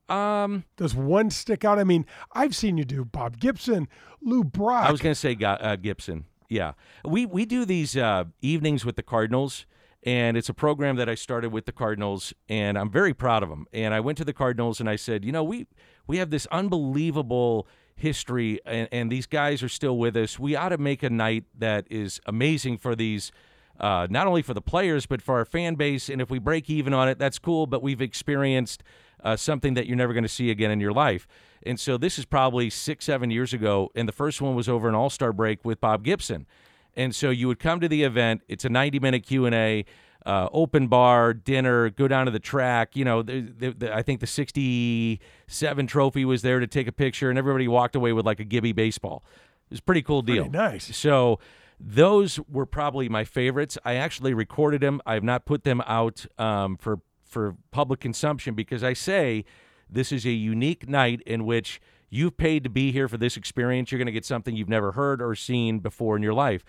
E: Um,
A: Does one stick out? I mean, I've seen you do Bob Gibson, Lou Brock.
E: I was going to say uh, Gibson. Yeah, we we do these uh, evenings with the Cardinals, and it's a program that I started with the Cardinals, and I'm very proud of them. And I went to the Cardinals and I said, you know, we we have this unbelievable history, and, and these guys are still with us. We ought to make a night that is amazing for these. Uh, not only for the players but for our fan base, and if we break even on it, that's cool. But we've experienced uh, something that you're never going to see again in your life. And so this is probably six, seven years ago, and the first one was over an All Star break with Bob Gibson. And so you would come to the event. It's a 90 minute Q and A, uh, open bar, dinner, go down to the track. You know, the, the, the, I think the 67 trophy was there to take a picture, and everybody walked away with like a Gibby baseball. It was a pretty cool deal.
A: Pretty nice.
E: So those were probably my favorites. I actually recorded them. I have not put them out um, for for public consumption because I say this is a unique night in which you've paid to be here for this experience. You're going to get something you've never heard or seen before in your life.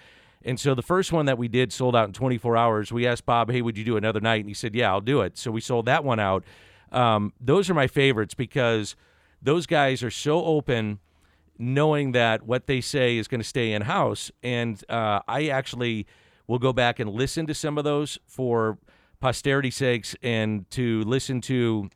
E: And so the first one that we did sold out in 24 hours. We asked Bob, "Hey, would you do another night?" And he said, "Yeah, I'll do it." So we sold that one out. Um, those are my favorites because those guys are so open knowing that what they say is going to stay in house. And uh, I actually will go back and listen to some of those for posterity's sakes and to listen to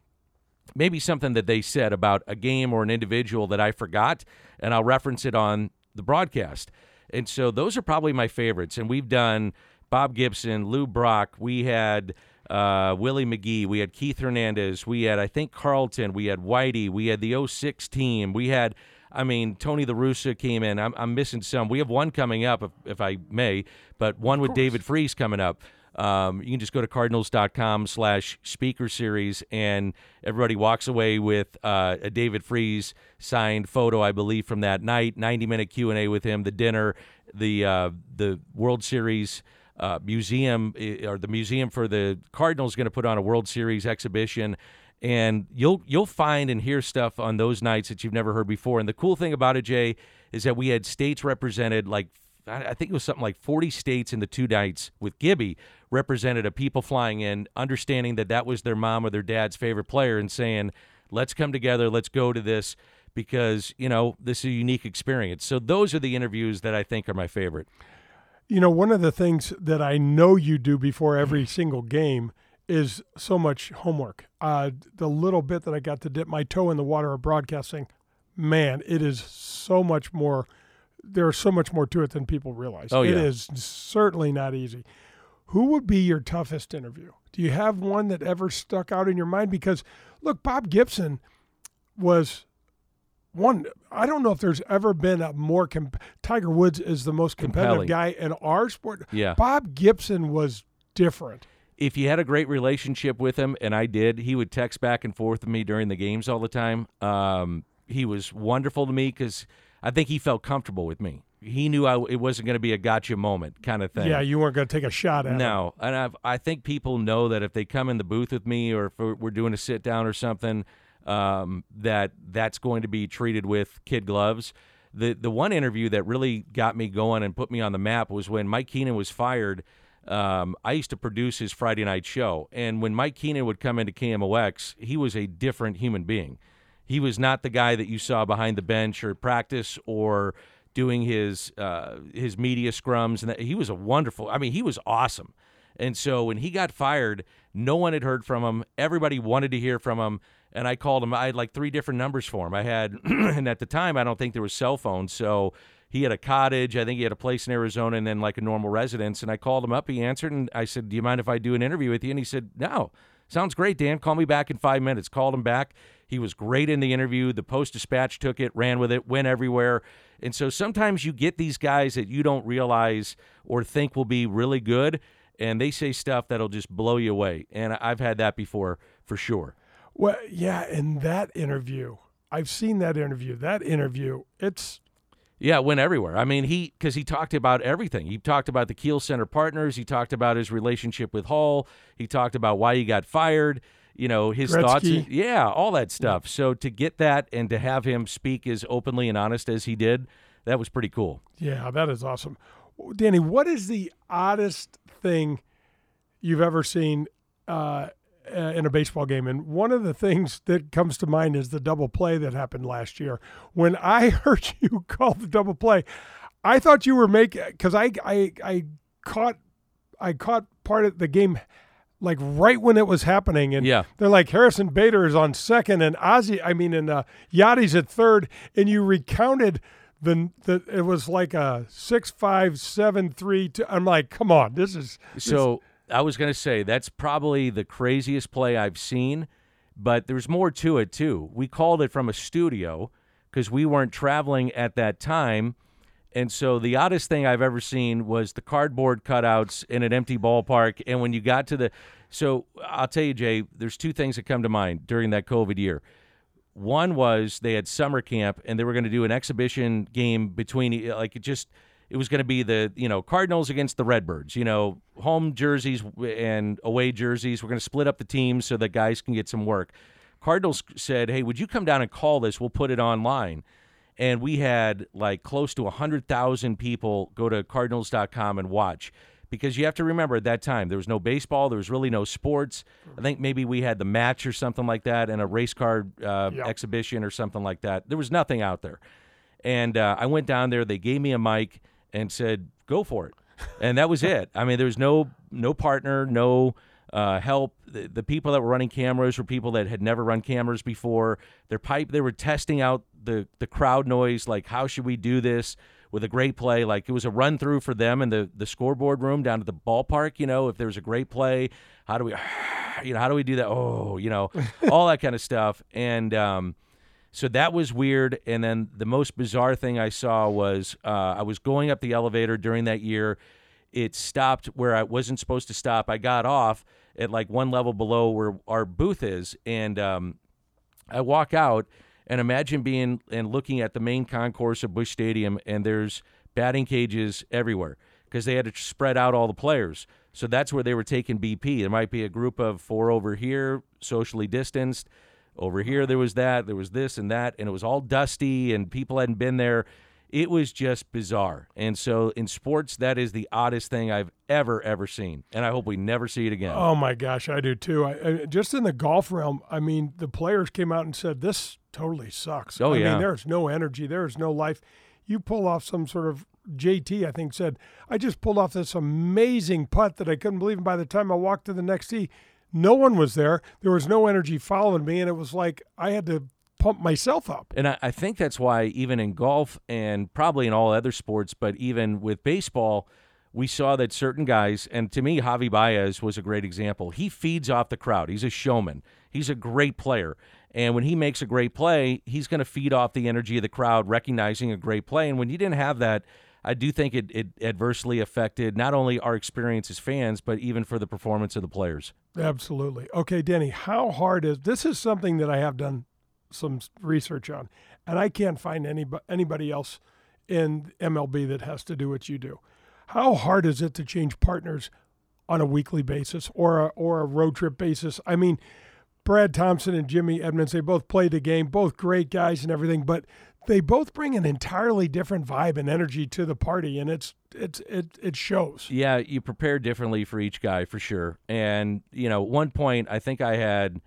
E: maybe something that they said about a game or an individual that I forgot, and I'll reference it on the broadcast. And so those are probably my favorites. And we've done Bob Gibson, Lou Brock, we had uh, Willie McGee, we had Keith Hernandez, we had, I think, Carlton, we had Whitey, we had the 06 team, we had. I mean, Tony La Russa came in. I'm, I'm missing some. We have one coming up, if, if I may, but one with David Freese coming up. Um, you can just go to cardinals.com slash speaker series, and everybody walks away with uh, a David Freese signed photo, I believe, from that night. 90 minute Q and A with him, the dinner, the uh, the World Series. Uh, museum or the museum for the Cardinals is going to put on a World Series exhibition, and you'll you'll find and hear stuff on those nights that you've never heard before. And the cool thing about it, Jay, is that we had states represented like I think it was something like 40 states in the two nights with Gibby represented of people flying in, understanding that that was their mom or their dad's favorite player, and saying, "Let's come together, let's go to this." Because you know this is a unique experience. So those are the interviews that I think are my favorite.
A: You know, one of the things that I know you do before every [LAUGHS] single game is so much homework. Uh, the little bit that I got to dip my toe in the water of broadcasting, man, it is so much more. There's so much more to it than people realize.
E: Oh, yeah.
A: is certainly not easy. Who would be your toughest interview? Do you have one that ever stuck out in your mind? Because look, Bob Gibson was one. I don't know if there's ever been a more. Comp- Tiger Woods is the most competitive
E: Compelling.
A: guy in our sport.
E: Yeah.
A: Bob Gibson was different.
E: if you had a great relationship with him, and I did, he would text back and forth with me during the games all the time. Um, he was wonderful to me because I think he felt comfortable with me. He knew I, it wasn't going to be a gotcha moment kind of thing.
A: Yeah, you weren't going to take a shot at him.
E: No, and I've, I think people know that if they come in the booth with me or if we're we're doing a sit down or something, um, that that's going to be treated with kid gloves. The the one interview that really got me going and put me on the map was when Mike Keenan was fired. Um, I used to produce his Friday night show, and when Mike Keenan would come into KMOX, he was a different human being. He was not the guy that you saw behind the bench or practice or doing his uh, his media scrums, and that, he was a wonderful. I mean, he was awesome. And so when he got fired, no one had heard from him. Everybody wanted to hear from him, and I called him. I had like three different numbers for him. I had, [CLEARS THROAT] and at the time, I don't think there was cell phones, so he had a cottage. I think he had a place in Arizona, and then like a normal residence. And I called him up. He answered, and I said, "Do you mind if I do an interview with you?" And he said, "No." Sounds great, Dan. Call me back in five minutes. Called him back. He was great in the interview. The Post Dispatch took it, ran with it, went everywhere. And so sometimes you get these guys that you don't realize or think will be really good, and they say stuff that'll just blow you away. And I've had that before for sure.
A: Well, yeah, in that interview, I've seen that interview. That interview, it's
E: yeah, it went everywhere. I mean, he because he talked about everything. He talked about the Kiel Center partners. He talked about his relationship with Hull. He talked about why he got fired. You know, his
A: Gretzky.
E: thoughts. Yeah, all that stuff. So to get that and to have him speak as openly and honest as he did, that was pretty cool.
A: yeah, that is awesome. Danny, what is the oddest thing you've ever seen uh, uh, in a baseball game? And one of the things that comes to mind is the double play that happened last year. When [LAUGHS] I heard you call the double play, I thought you were making because I, I I caught I caught part of the game like right when it was happening, and
E: Yeah.
A: they're like Harrison Bader is on second, and Ozzy, I mean, and uh, Yadi's at third, and you recounted the the it was like a six five seven three two. I'm like, come on, this is
E: So I was going to say that's probably the craziest play I've seen, but there's more to it too. We called it from a studio because we weren't traveling at that time. And so the oddest thing I've ever seen was the cardboard cutouts in an empty ballpark. And when you got to the, so I'll tell you, Jay, there's two things that come to mind during that COVID year. One was they had summer camp and they were going to do an exhibition game between eh, like it just it was going to be the you know Cardinals against the Redbirds, you know, home jerseys and away jerseys. We're going to split up the teams so that guys can get some work. Cardinals said, "Hey, would you come down and call this? We'll put it online." And we had like close to 100,000 people go to cardinals.com and watch because you have to remember at that time there was no baseball, there was really no sports. I think maybe we had the match or something like that and a race car uh,
A: Yeah.
E: exhibition or something like that. There was nothing out there. And uh, I went down there, they gave me a mic and said, "Go for it." And that was it. I mean, there was no no partner, no uh, help. The, the people that were running cameras were people that had never run cameras before. Their pipe, they were testing out the the crowd noise. Like, how should we do this with a great play? Like, it was a run through for them in the the scoreboard room down to the ballpark. You know, if there was a great play, how do we, [SIGHS] you know, how do we do that? Oh, you know, [LAUGHS] all that kind of stuff. And um, so that was weird. And then the most bizarre thing I saw was uh, I was going up the elevator during that year. It stopped where I wasn't supposed to stop. I got off at like one level below where our booth is, and um, I walk out and imagine being and looking at the main concourse of Busch Stadium, and there's batting cages everywhere because they had to spread out all the players. So that's where they were taking BP. There might be a group of four over here, socially distanced. Over here, there was that, there was this and that, and it was all dusty, and people hadn't been there. It was just bizarre. And so in sports, that is the oddest thing I've ever, ever seen. And I hope we never see it again.
A: Oh my gosh, I do too. I, I, just in the golf realm, I mean, the players came out and said this totally sucks.
E: Oh,
A: I
E: yeah.
A: mean, there's no energy, there's no life. You pull off some sort of JT, I think said, I just pulled off this amazing putt that I couldn't believe. And by the time I walked to the next tee, no one was there. There was no energy following me, and it was like I had to pump myself up.
E: And I, I think that's why, even in golf and probably in all other sports, but even with baseball, we saw that certain guys, and to me, Javi Baez was a great example. He feeds off the crowd. He's a showman. He's a great player. And when he makes a great play, he's going to feed off the energy of the crowd, recognizing a great play. And when you didn't have that, I do think it, it adversely affected not only our experience as fans, but even for the performance of the players.
A: Absolutely. Okay, Danny, how hard is this? Is something that I have done some research on, and I can't find any anybody else in MLB that has to do what you do. How hard is it to change partners on a weekly basis or a, or a road trip basis? I mean, Brad Thompson and Jimmy Edmonds, they both played the game, both great guys and everything, but they both bring an entirely different vibe and energy to the party, and it's it's it it shows.
E: Yeah, you prepare differently for each guy for sure. And you know, one point I think I had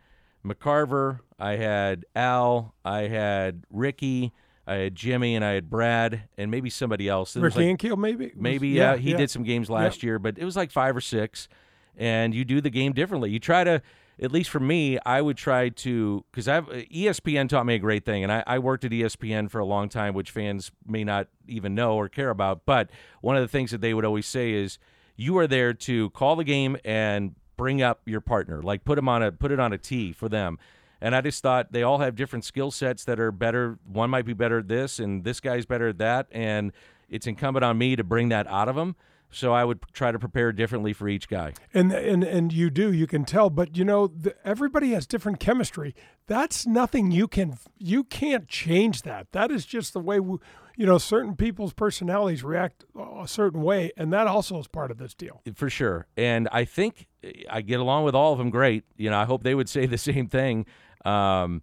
E: McCarver, I had Al, I had Ricky, I had Jimmy, and I had Brad, and maybe somebody else. It was
A: Ricky
E: like-
A: Ankiel, maybe. Was-
E: maybe yeah, he did some games last year, but it was like five or six. And you do the game differently. You try to, at least for me, I would try to because I've ESPN taught me a great thing, and I, I worked at ESPN for a long time, which fans may not even know or care about. But one of the things that they would always say is, you are there to call the game and bring up your partner, like put them on a put it on a tee for them. And I just thought they all have different skill sets that are better. One might be better at this, and this guy's better at that. And it's incumbent on me to bring that out of them. So I would try to prepare differently for each guy.
A: and and and you do you can tell but you know the, everybody has different chemistry that's nothing you can you can't change that that is just the way we, you know certain people's personalities react a certain way and that also is part of this deal
E: for sure. And I think I get along with all of them great. You know, I hope they would say the [LAUGHS] same thing. Um,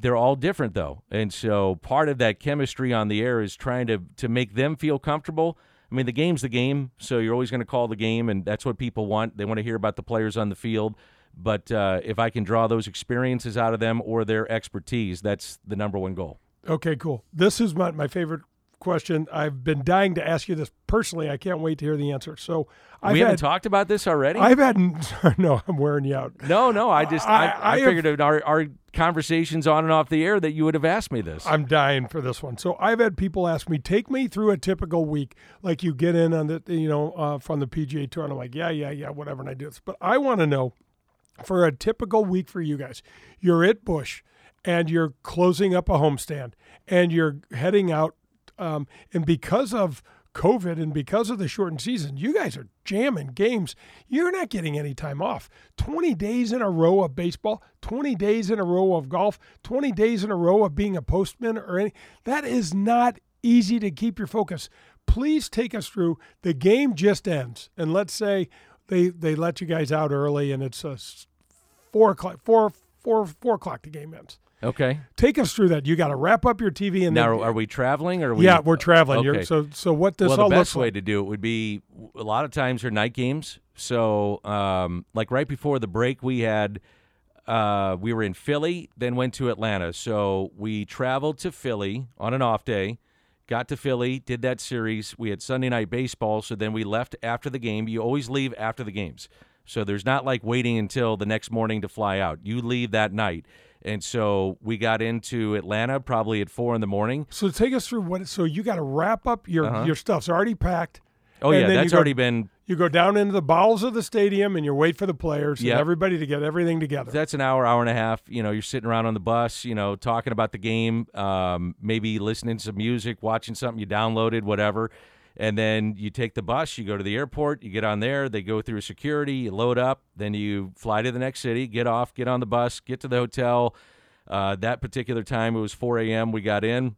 E: they're all different though, and so part of that chemistry on the air is trying to to make them feel comfortable. I mean, the game's the game, so you're always going to call the game, and that's what people want. They want to hear about the players on the field. But uh, if I can draw those experiences out of them or their expertise, that's the number one goal.
A: okay cool this is my, my favorite question i've been dying to ask you this personally i can't wait to hear the answer so I've
E: we haven't talked about this already.
A: i've had [LAUGHS] no i'm wearing you out
E: no, no, I just I,
A: I-
E: I,
A: I
E: figured in our our conversations on and off the air that you would have asked me this.
A: I'm dying for this one. So I've had people ask me, take me through a typical week, like you get in on the, you know, uh, from the PGA Tour. And I'm like, yeah, yeah, yeah, whatever. And I do this. But I want to know for a typical week for you guys, you're at Busch and you're closing up a homestand and you're heading out. Um, and because of COVID and because of the shortened season, you guys are jamming games. You're not getting any time off. 20 days in a row of baseball, 20 days in a row of golf, 20 days in a row of being a postman or any that is not easy to keep your focus. Please take us through the game just ends. And let's say they they let you guys out early and it's a four o'clock four four four o'clock the game ends.
E: Okay.
A: Take us through that. You got to wrap up your TV and
E: Now,
A: then,
E: are we traveling or are we?
A: yeah, we're traveling. You're,
E: Okay.
A: so so what this
E: well, the
A: all
E: best
A: looks
E: way to do it would be a lot of times are night games. So, um, like right before the break, we had uh, we were in Philly, then went to Atlanta. So we traveled to Philly on an off day, got to Philly, did that series. We had Sunday night baseball, so then we left after the game. You always leave after the games. So there's not like waiting until the next morning to fly out. You leave that night. And so we got into Atlanta probably at four in the morning.
A: So take us through what. So you got to wrap up your your stuff's already packed.
E: Oh yeah, that's
A: go-
E: already been
A: You go down into the bowels of the stadium and you wait for the players
E: Yep.
A: and everybody to get everything together.
E: that's an hour, hour and a half. You know, you're sitting around on the bus, you know, talking about the game, um, maybe listening to some music, watching something you downloaded, whatever. And then you take the bus, you go to the airport, you get on there, they go through security, you load up, then you fly to the next city, get off, get on the bus, get to the hotel. Uh, that particular time, it was 4 a.m. We got in.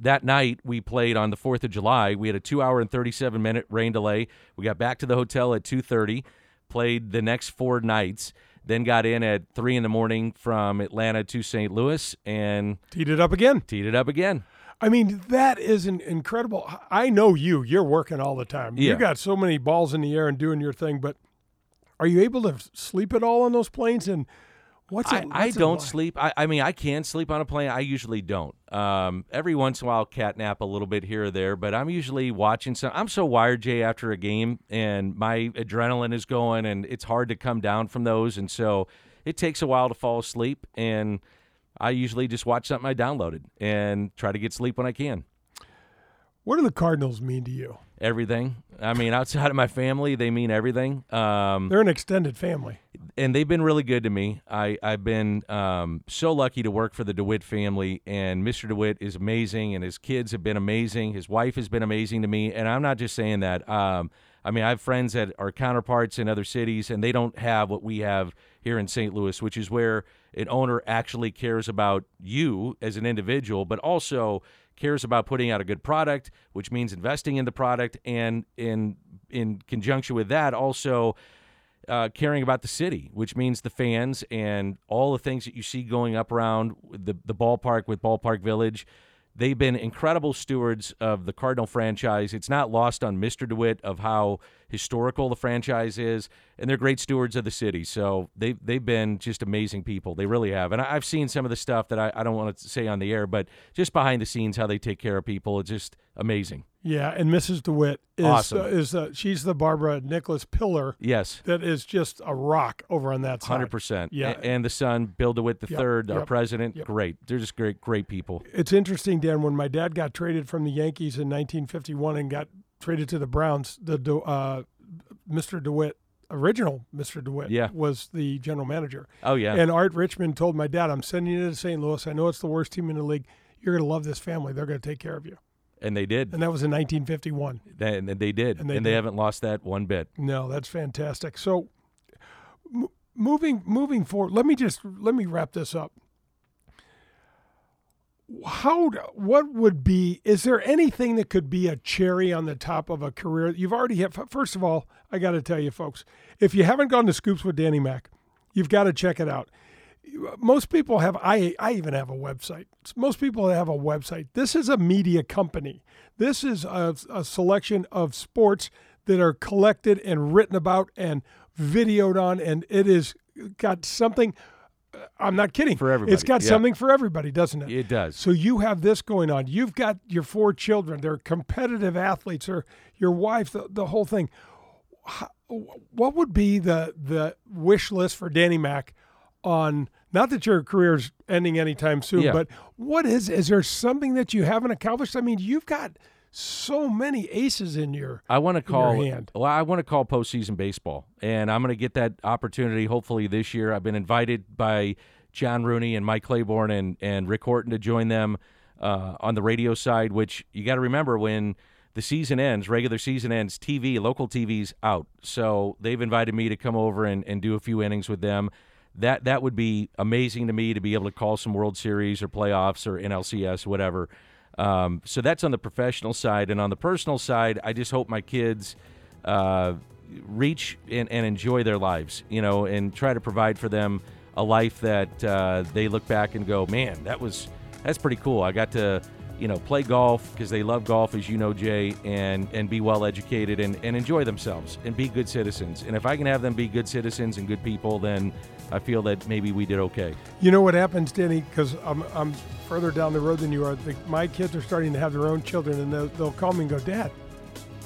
E: That night, we played on the 4th of July. We had a two hour and 37 minute rain delay. We got back to the hotel at 2.30, played the next four nights, then got in at 3 in the morning from Atlanta to St. Louis and
A: Teed it up again.
E: teed it up again.
A: I mean, that is an incredible. I know you. You're working all the time.
E: Yeah.
A: You got so many balls in the air and doing your thing. But are you able to sleep at all on those planes? And what's
E: I,
A: it?
E: I
A: what's it
E: don't
A: like?
E: sleep. I, I mean, I can sleep on a plane. I usually don't. Um, every once in a while, I'll cat nap a little bit here or there, but I'm usually watching some. I'm so wired, Jay, after a game, and my adrenaline is going, and it's hard to come down from those, and so it takes a while to fall asleep. And I usually just watch something I downloaded and try to get sleep when I can.
A: What do the Cardinals mean to you?
E: Everything. I mean, [LAUGHS] outside of my family, they mean everything. Um,
A: They're an extended family.
E: and they've been really good to me. I, I've been um, so lucky to work for the DeWitt family, and Mr. DeWitt is amazing, and his kids have been amazing. His wife has been amazing to me, and I'm not just saying that. Um, I mean, I have friends that are counterparts in other cities, and they don't have what we have here in St. Louis, which is where an owner actually cares about you as an individual, but also cares about putting out a good product, which means investing in the product, and in in conjunction with that, also uh, caring about the city, which means the fans and all the things that you see going up around the the ballpark with Ballpark Village. They've been incredible stewards of the Cardinal franchise. It's not lost on Mr. DeWitt of how historical the franchise is, and they're great stewards of the city. So they've, they've been just amazing people. They really have. And I've seen some of the stuff that I, I don't want to say on the air, but just behind the scenes, how they take care of people. It's just amazing.
A: Yeah, and Mrs. DeWitt is
E: Awesome.
A: uh, is uh, she's the Barbara Nicholas Pillar
E: Yes.
A: that is just a rock over on that side.
E: Hundred percent.
A: Yeah.
E: and the son, Bill DeWitt the
A: Yep,
E: third, our
A: yep,
E: president.
A: yep.
E: Great. They're just great, great people.
A: It's interesting, Dan. When my dad got traded from the Yankees in 1951 and got traded to the Browns, the uh, Mr. DeWitt, original Mr. DeWitt,
E: Yeah.
A: was the general manager.
E: Oh yeah.
A: And Art Richmond told my dad, "I'm sending you to St. Louis. I know it's the worst team in the league. You're going to love this family. They're going to take care of you."
E: And they did.
A: And that was in 1951.
E: And they did.
A: And
E: And
A: they
E: they,
A: did.
E: haven't lost that one bit.
A: No, that's fantastic. So, m- moving moving forward, let me just let me wrap this up. How what would be is there anything that could be a cherry on the top of a career? You've already had first of all, I got to tell you folks, if you haven't gone to Scoops with Danny Mac, you've got to check it out. Most people have I I even have a website. Most people have a website. This is a media company. This is a, a selection of sports that are collected and written about and videoed on and it is got something uh, I'm not kidding.
E: For everybody,
A: It's got
E: yeah.
A: something for everybody, doesn't it?
E: It does.
A: So you have this going on. You've got your four children. They're competitive athletes. Or your wife. The, the whole thing. How- What would be the the wish list for Danny Mac on? Not that your career's ending anytime soon,
E: Yeah.
A: but what is? Is there something that you haven't accomplished? I mean, you've got so many aces in your.
E: I want to call.
A: hand.
E: Well, I want to call postseason baseball, and I'm going to get that opportunity hopefully this year. I've been invited by John Rooney and Mike Claiborne and and Rick Horton to join them uh, on the radio side. Which you got to remember when the season ends, regular season ends, TV, local TV's out. So they've invited me to come over and, and do a few innings with them. That that would be amazing to me to be able to call some World Series or playoffs or NLCS, whatever. Um, so that's on the professional side, and on the personal side, I just hope my kids uh, reach and, and enjoy their lives, you know, and try to provide for them a life that uh, they look back and go, man, that was that's pretty cool. I got to, you know, play golf because they love golf, as you know, Jay, and and be well educated and, and enjoy themselves and be good citizens. And if I can have them be good citizens and good people, then I feel that maybe we did okay.
A: You know what happens, Denny? Because I'm, I'm further down the road than you are. The, my kids are starting to have their own children, and they'll, they'll call me and go, Dad,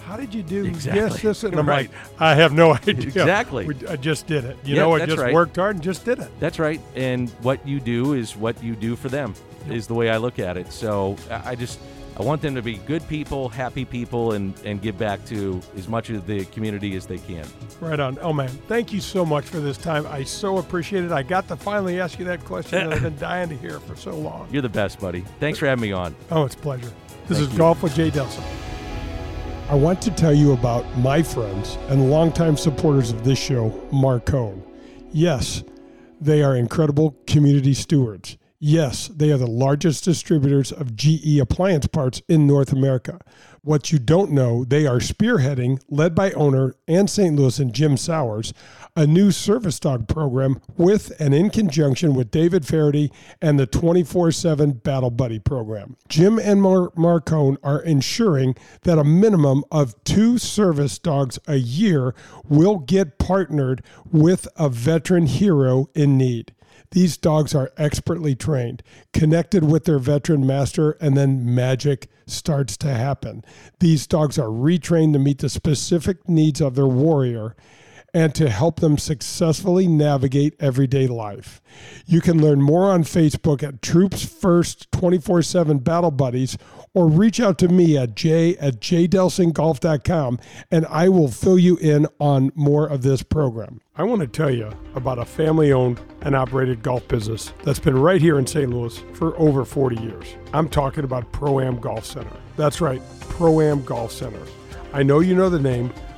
A: how did you do
E: Exactly.
A: this, this? And [LAUGHS] I'm
E: Right.
A: like, I have no [LAUGHS] idea.
E: Exactly.
A: We, I just did it. You
E: Yeah,
A: know, I just
E: right.
A: worked hard and just did it.
E: That's right. And what you do is what you do for them, is the way I look at it. So I just, I want them to be good people, happy people, and, and give back to as much of the community as they can.
A: Right on. Oh, man. Thank you so much for this time. I so appreciate it. I got to finally ask you that question that I've been [LAUGHS] dying to hear for so long.
E: You're the best, buddy. Thanks for having me on.
A: Oh, it's a pleasure. This
E: Thank
A: is
E: you.
A: Golf with Jay Delsing. I want to tell you about my friends and longtime supporters of this show, Marcone. Yes, they are incredible community stewards. Yes, they are the largest distributors of GE appliance parts in North America. What you don't know, they are spearheading, led by owner and St. Louis and Jim Sowers, a new service dog program with and in conjunction with David Feherty and the 24 7 Battle Buddy program. Jim and Mar- Marcone are ensuring that a minimum of two service dogs a year will get partnered with a veteran hero in need. These dogs are expertly trained, connected with their veteran master, and then magic starts to happen. These dogs are retrained to meet the specific needs of their warrior and to help them successfully navigate everyday life. You can learn more on Facebook at Troops First 24 7 Battle Buddies or reach out to me at j at jdelsinggolf.com and I will fill you in on more of this program. I want to tell you about a family owned and operated golf business that's been right here in St. Louis for over 40 years. I'm talking about Pro Am Golf Center. That's right, Pro Am Golf Center. I know you know the name,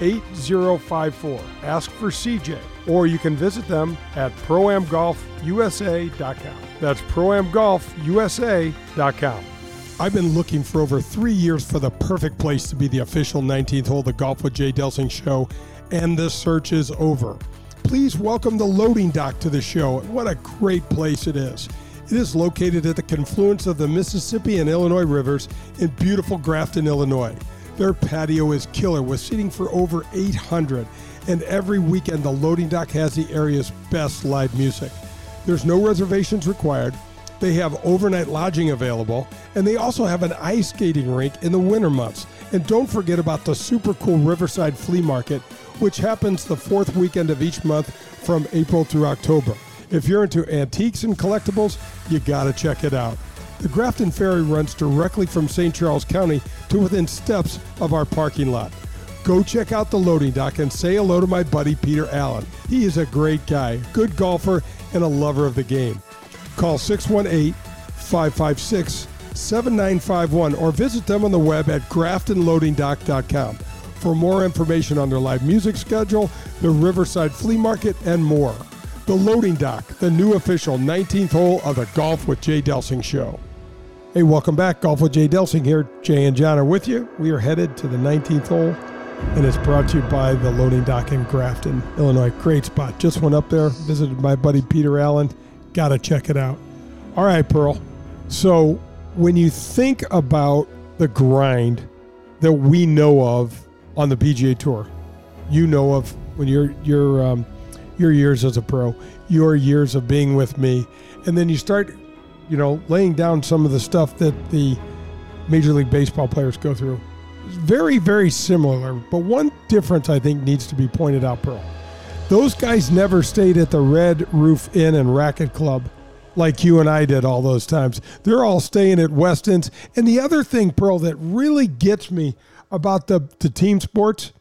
A: 8054. Ask for CJ, or you can visit them at proamgolfusa.com. That's proamgolfusa.com. I've been looking for over three years for the perfect place to be the official 19th hole of the Golf with Jay Delsing show, and the search is over. Please welcome the loading dock to the show. What a great place it is. It is located at the confluence of the Mississippi and Illinois rivers in beautiful Grafton, Illinois. Their patio is killer with seating for over 800, and every weekend the loading dock has the area's best live music. There's no reservations required. They have overnight lodging available, and they also have an ice skating rink in the winter months. And don't forget about the super cool Riverside Flea Market, which happens the fourth weekend of each month from April through October. If you're into antiques and collectibles, you gotta check it out. The Grafton Ferry runs directly from St. Charles County to within steps of our parking lot. Go check out the loading dock and say hello to my buddy Peter Allen. He is a great guy, good golfer, and a lover of the game. Call 618 556 7951 or visit them on the web at graftonloadingdock.com for more information on their live music schedule, the Riverside Flea Market, and more. The Loading Dock, the new official 19th hole of the Golf with Jay Delsing show. Hey, welcome back. Golf with Jay Delsing here. Jay and John are with you. We are headed to the 19th hole, and it's brought to you by the Loading Dock in Grafton, Illinois. Great spot. Just went up there, visited my buddy Peter Allen. Got to check it out. All right, Pearl. So, when you think about the grind that we know of on the PGA Tour, you know of when you're you're um, your years as a pro, your years of being with me, and then you start, you know, laying down some of the stuff that the Major League Baseball players go through. Very, very similar, but one difference I think needs to be pointed out, Pearl. Those guys never stayed at the Red Roof Inn and Racket Club like you and I did all those times. They're all staying at Westin's. And the other thing, Pearl, that really gets me about the, the team sports,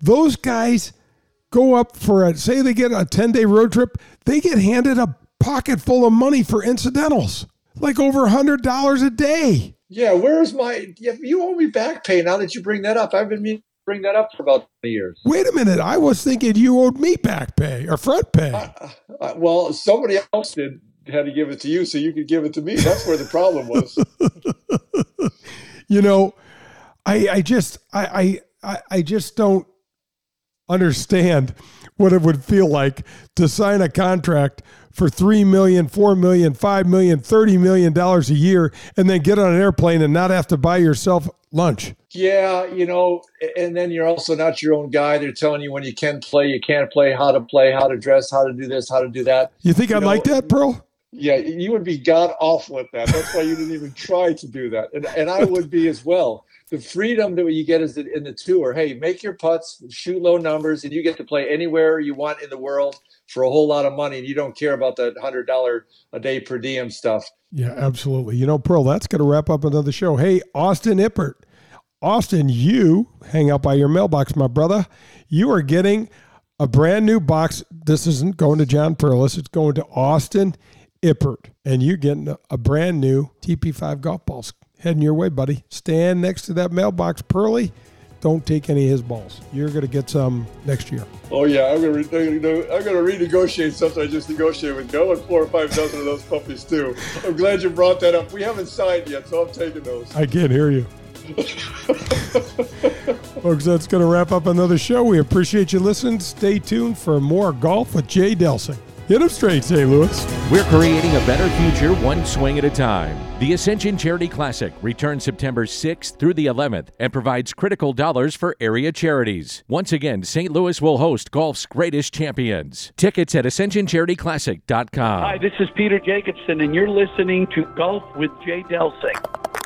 A: those guys go up for a say they get a 10 day road trip, they get handed a pocket full of money for incidentals, like over a hundred dollars a day.
B: Yeah, where's my? You owe me back pay now that you bring that up. I've been meaning to bring that up for about years.
A: Wait a minute, I was thinking you owed me back pay or front pay.
B: Uh, uh, well, somebody else did had to give it to you, so you could give it to me. That's where the problem was. [LAUGHS]
A: you know, I I just I I I just don't understand what it would feel like to sign a contract for three million, four million, five million, thirty million dollars a year, and then get on an airplane and not have to buy yourself lunch.
B: Yeah, you know, and then you're also not your own guy. They're telling you when you can play, you can't play, how to play, how to dress, how to do this, how to do that.
A: You think you I'd know, like that, Pearl?
B: Yeah, you would be god awful at that. That's why you didn't even try to do that, and and I would be as well the freedom that you get is in the tour. Hey, make your putts, shoot low numbers, and you get to play anywhere you want in the world for a whole lot of money, and you don't care about that hundred dollar a day per diem stuff.
A: Yeah, absolutely. You know, Pearl, that's going to wrap up another show. Hey, Austin Ippert, Austin, you hang out by your mailbox, my brother. You are getting a brand new box. This isn't going to John Perlis. It's going to Austin Ippert, and you're getting a brand new TP5 golf balls heading your way, buddy. Stand next to that mailbox, Pearly. Don't take any of his balls. You're going to get some next year.
B: Oh yeah, I'm going to I'm going to renegotiate something I just negotiated with Joe and four or five dozen of those puppies too. I'm glad you brought that up. We haven't signed yet, so I'm taking those.
A: I can't hear you. [LAUGHS] Folks, that's going to wrap up another show. We appreciate you listening. Stay tuned for more golf with Jay Delsing. Hit them straight, St. Louis.
E: We're creating a better future one swing at a time. The Ascension Charity Classic returns September 6th through the 11th and provides critical dollars for area charities. Once again, St. Louis will host golf's greatest champions. Tickets at ascensioncharityclassic.com.
G: Hi, this is Peter Jacobsen, and you're listening to Golf with Jay Delsing.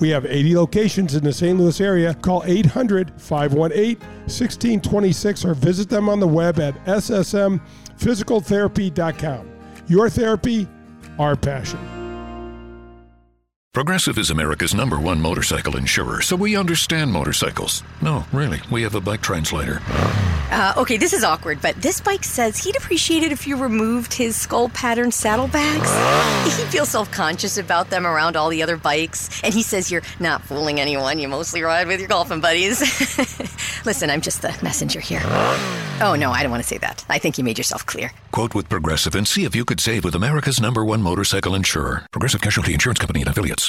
A: We have 80 locations in the St. Louis area. Call 800 518 1626 or visit them on the web at ssmphysicaltherapy.com. Your therapy, our passion.
H: Progressive is America's number one motorcycle insurer, so we understand motorcycles. No, really, we have a bike translator.
I: Uh, okay, this is awkward, but this bike says he'd appreciate it if you removed his skull pattern saddlebags. [LAUGHS] He feels self conscious about them around all the other bikes, and he says you're not fooling anyone. You mostly ride with your golfing buddies. [LAUGHS] Listen, I'm just the messenger here. Oh, no, I don't want to say that. I think you made yourself clear.
H: Quote with Progressive and see if you could save with America's number one motorcycle insurer, Progressive Casualty Insurance Company and Affiliates.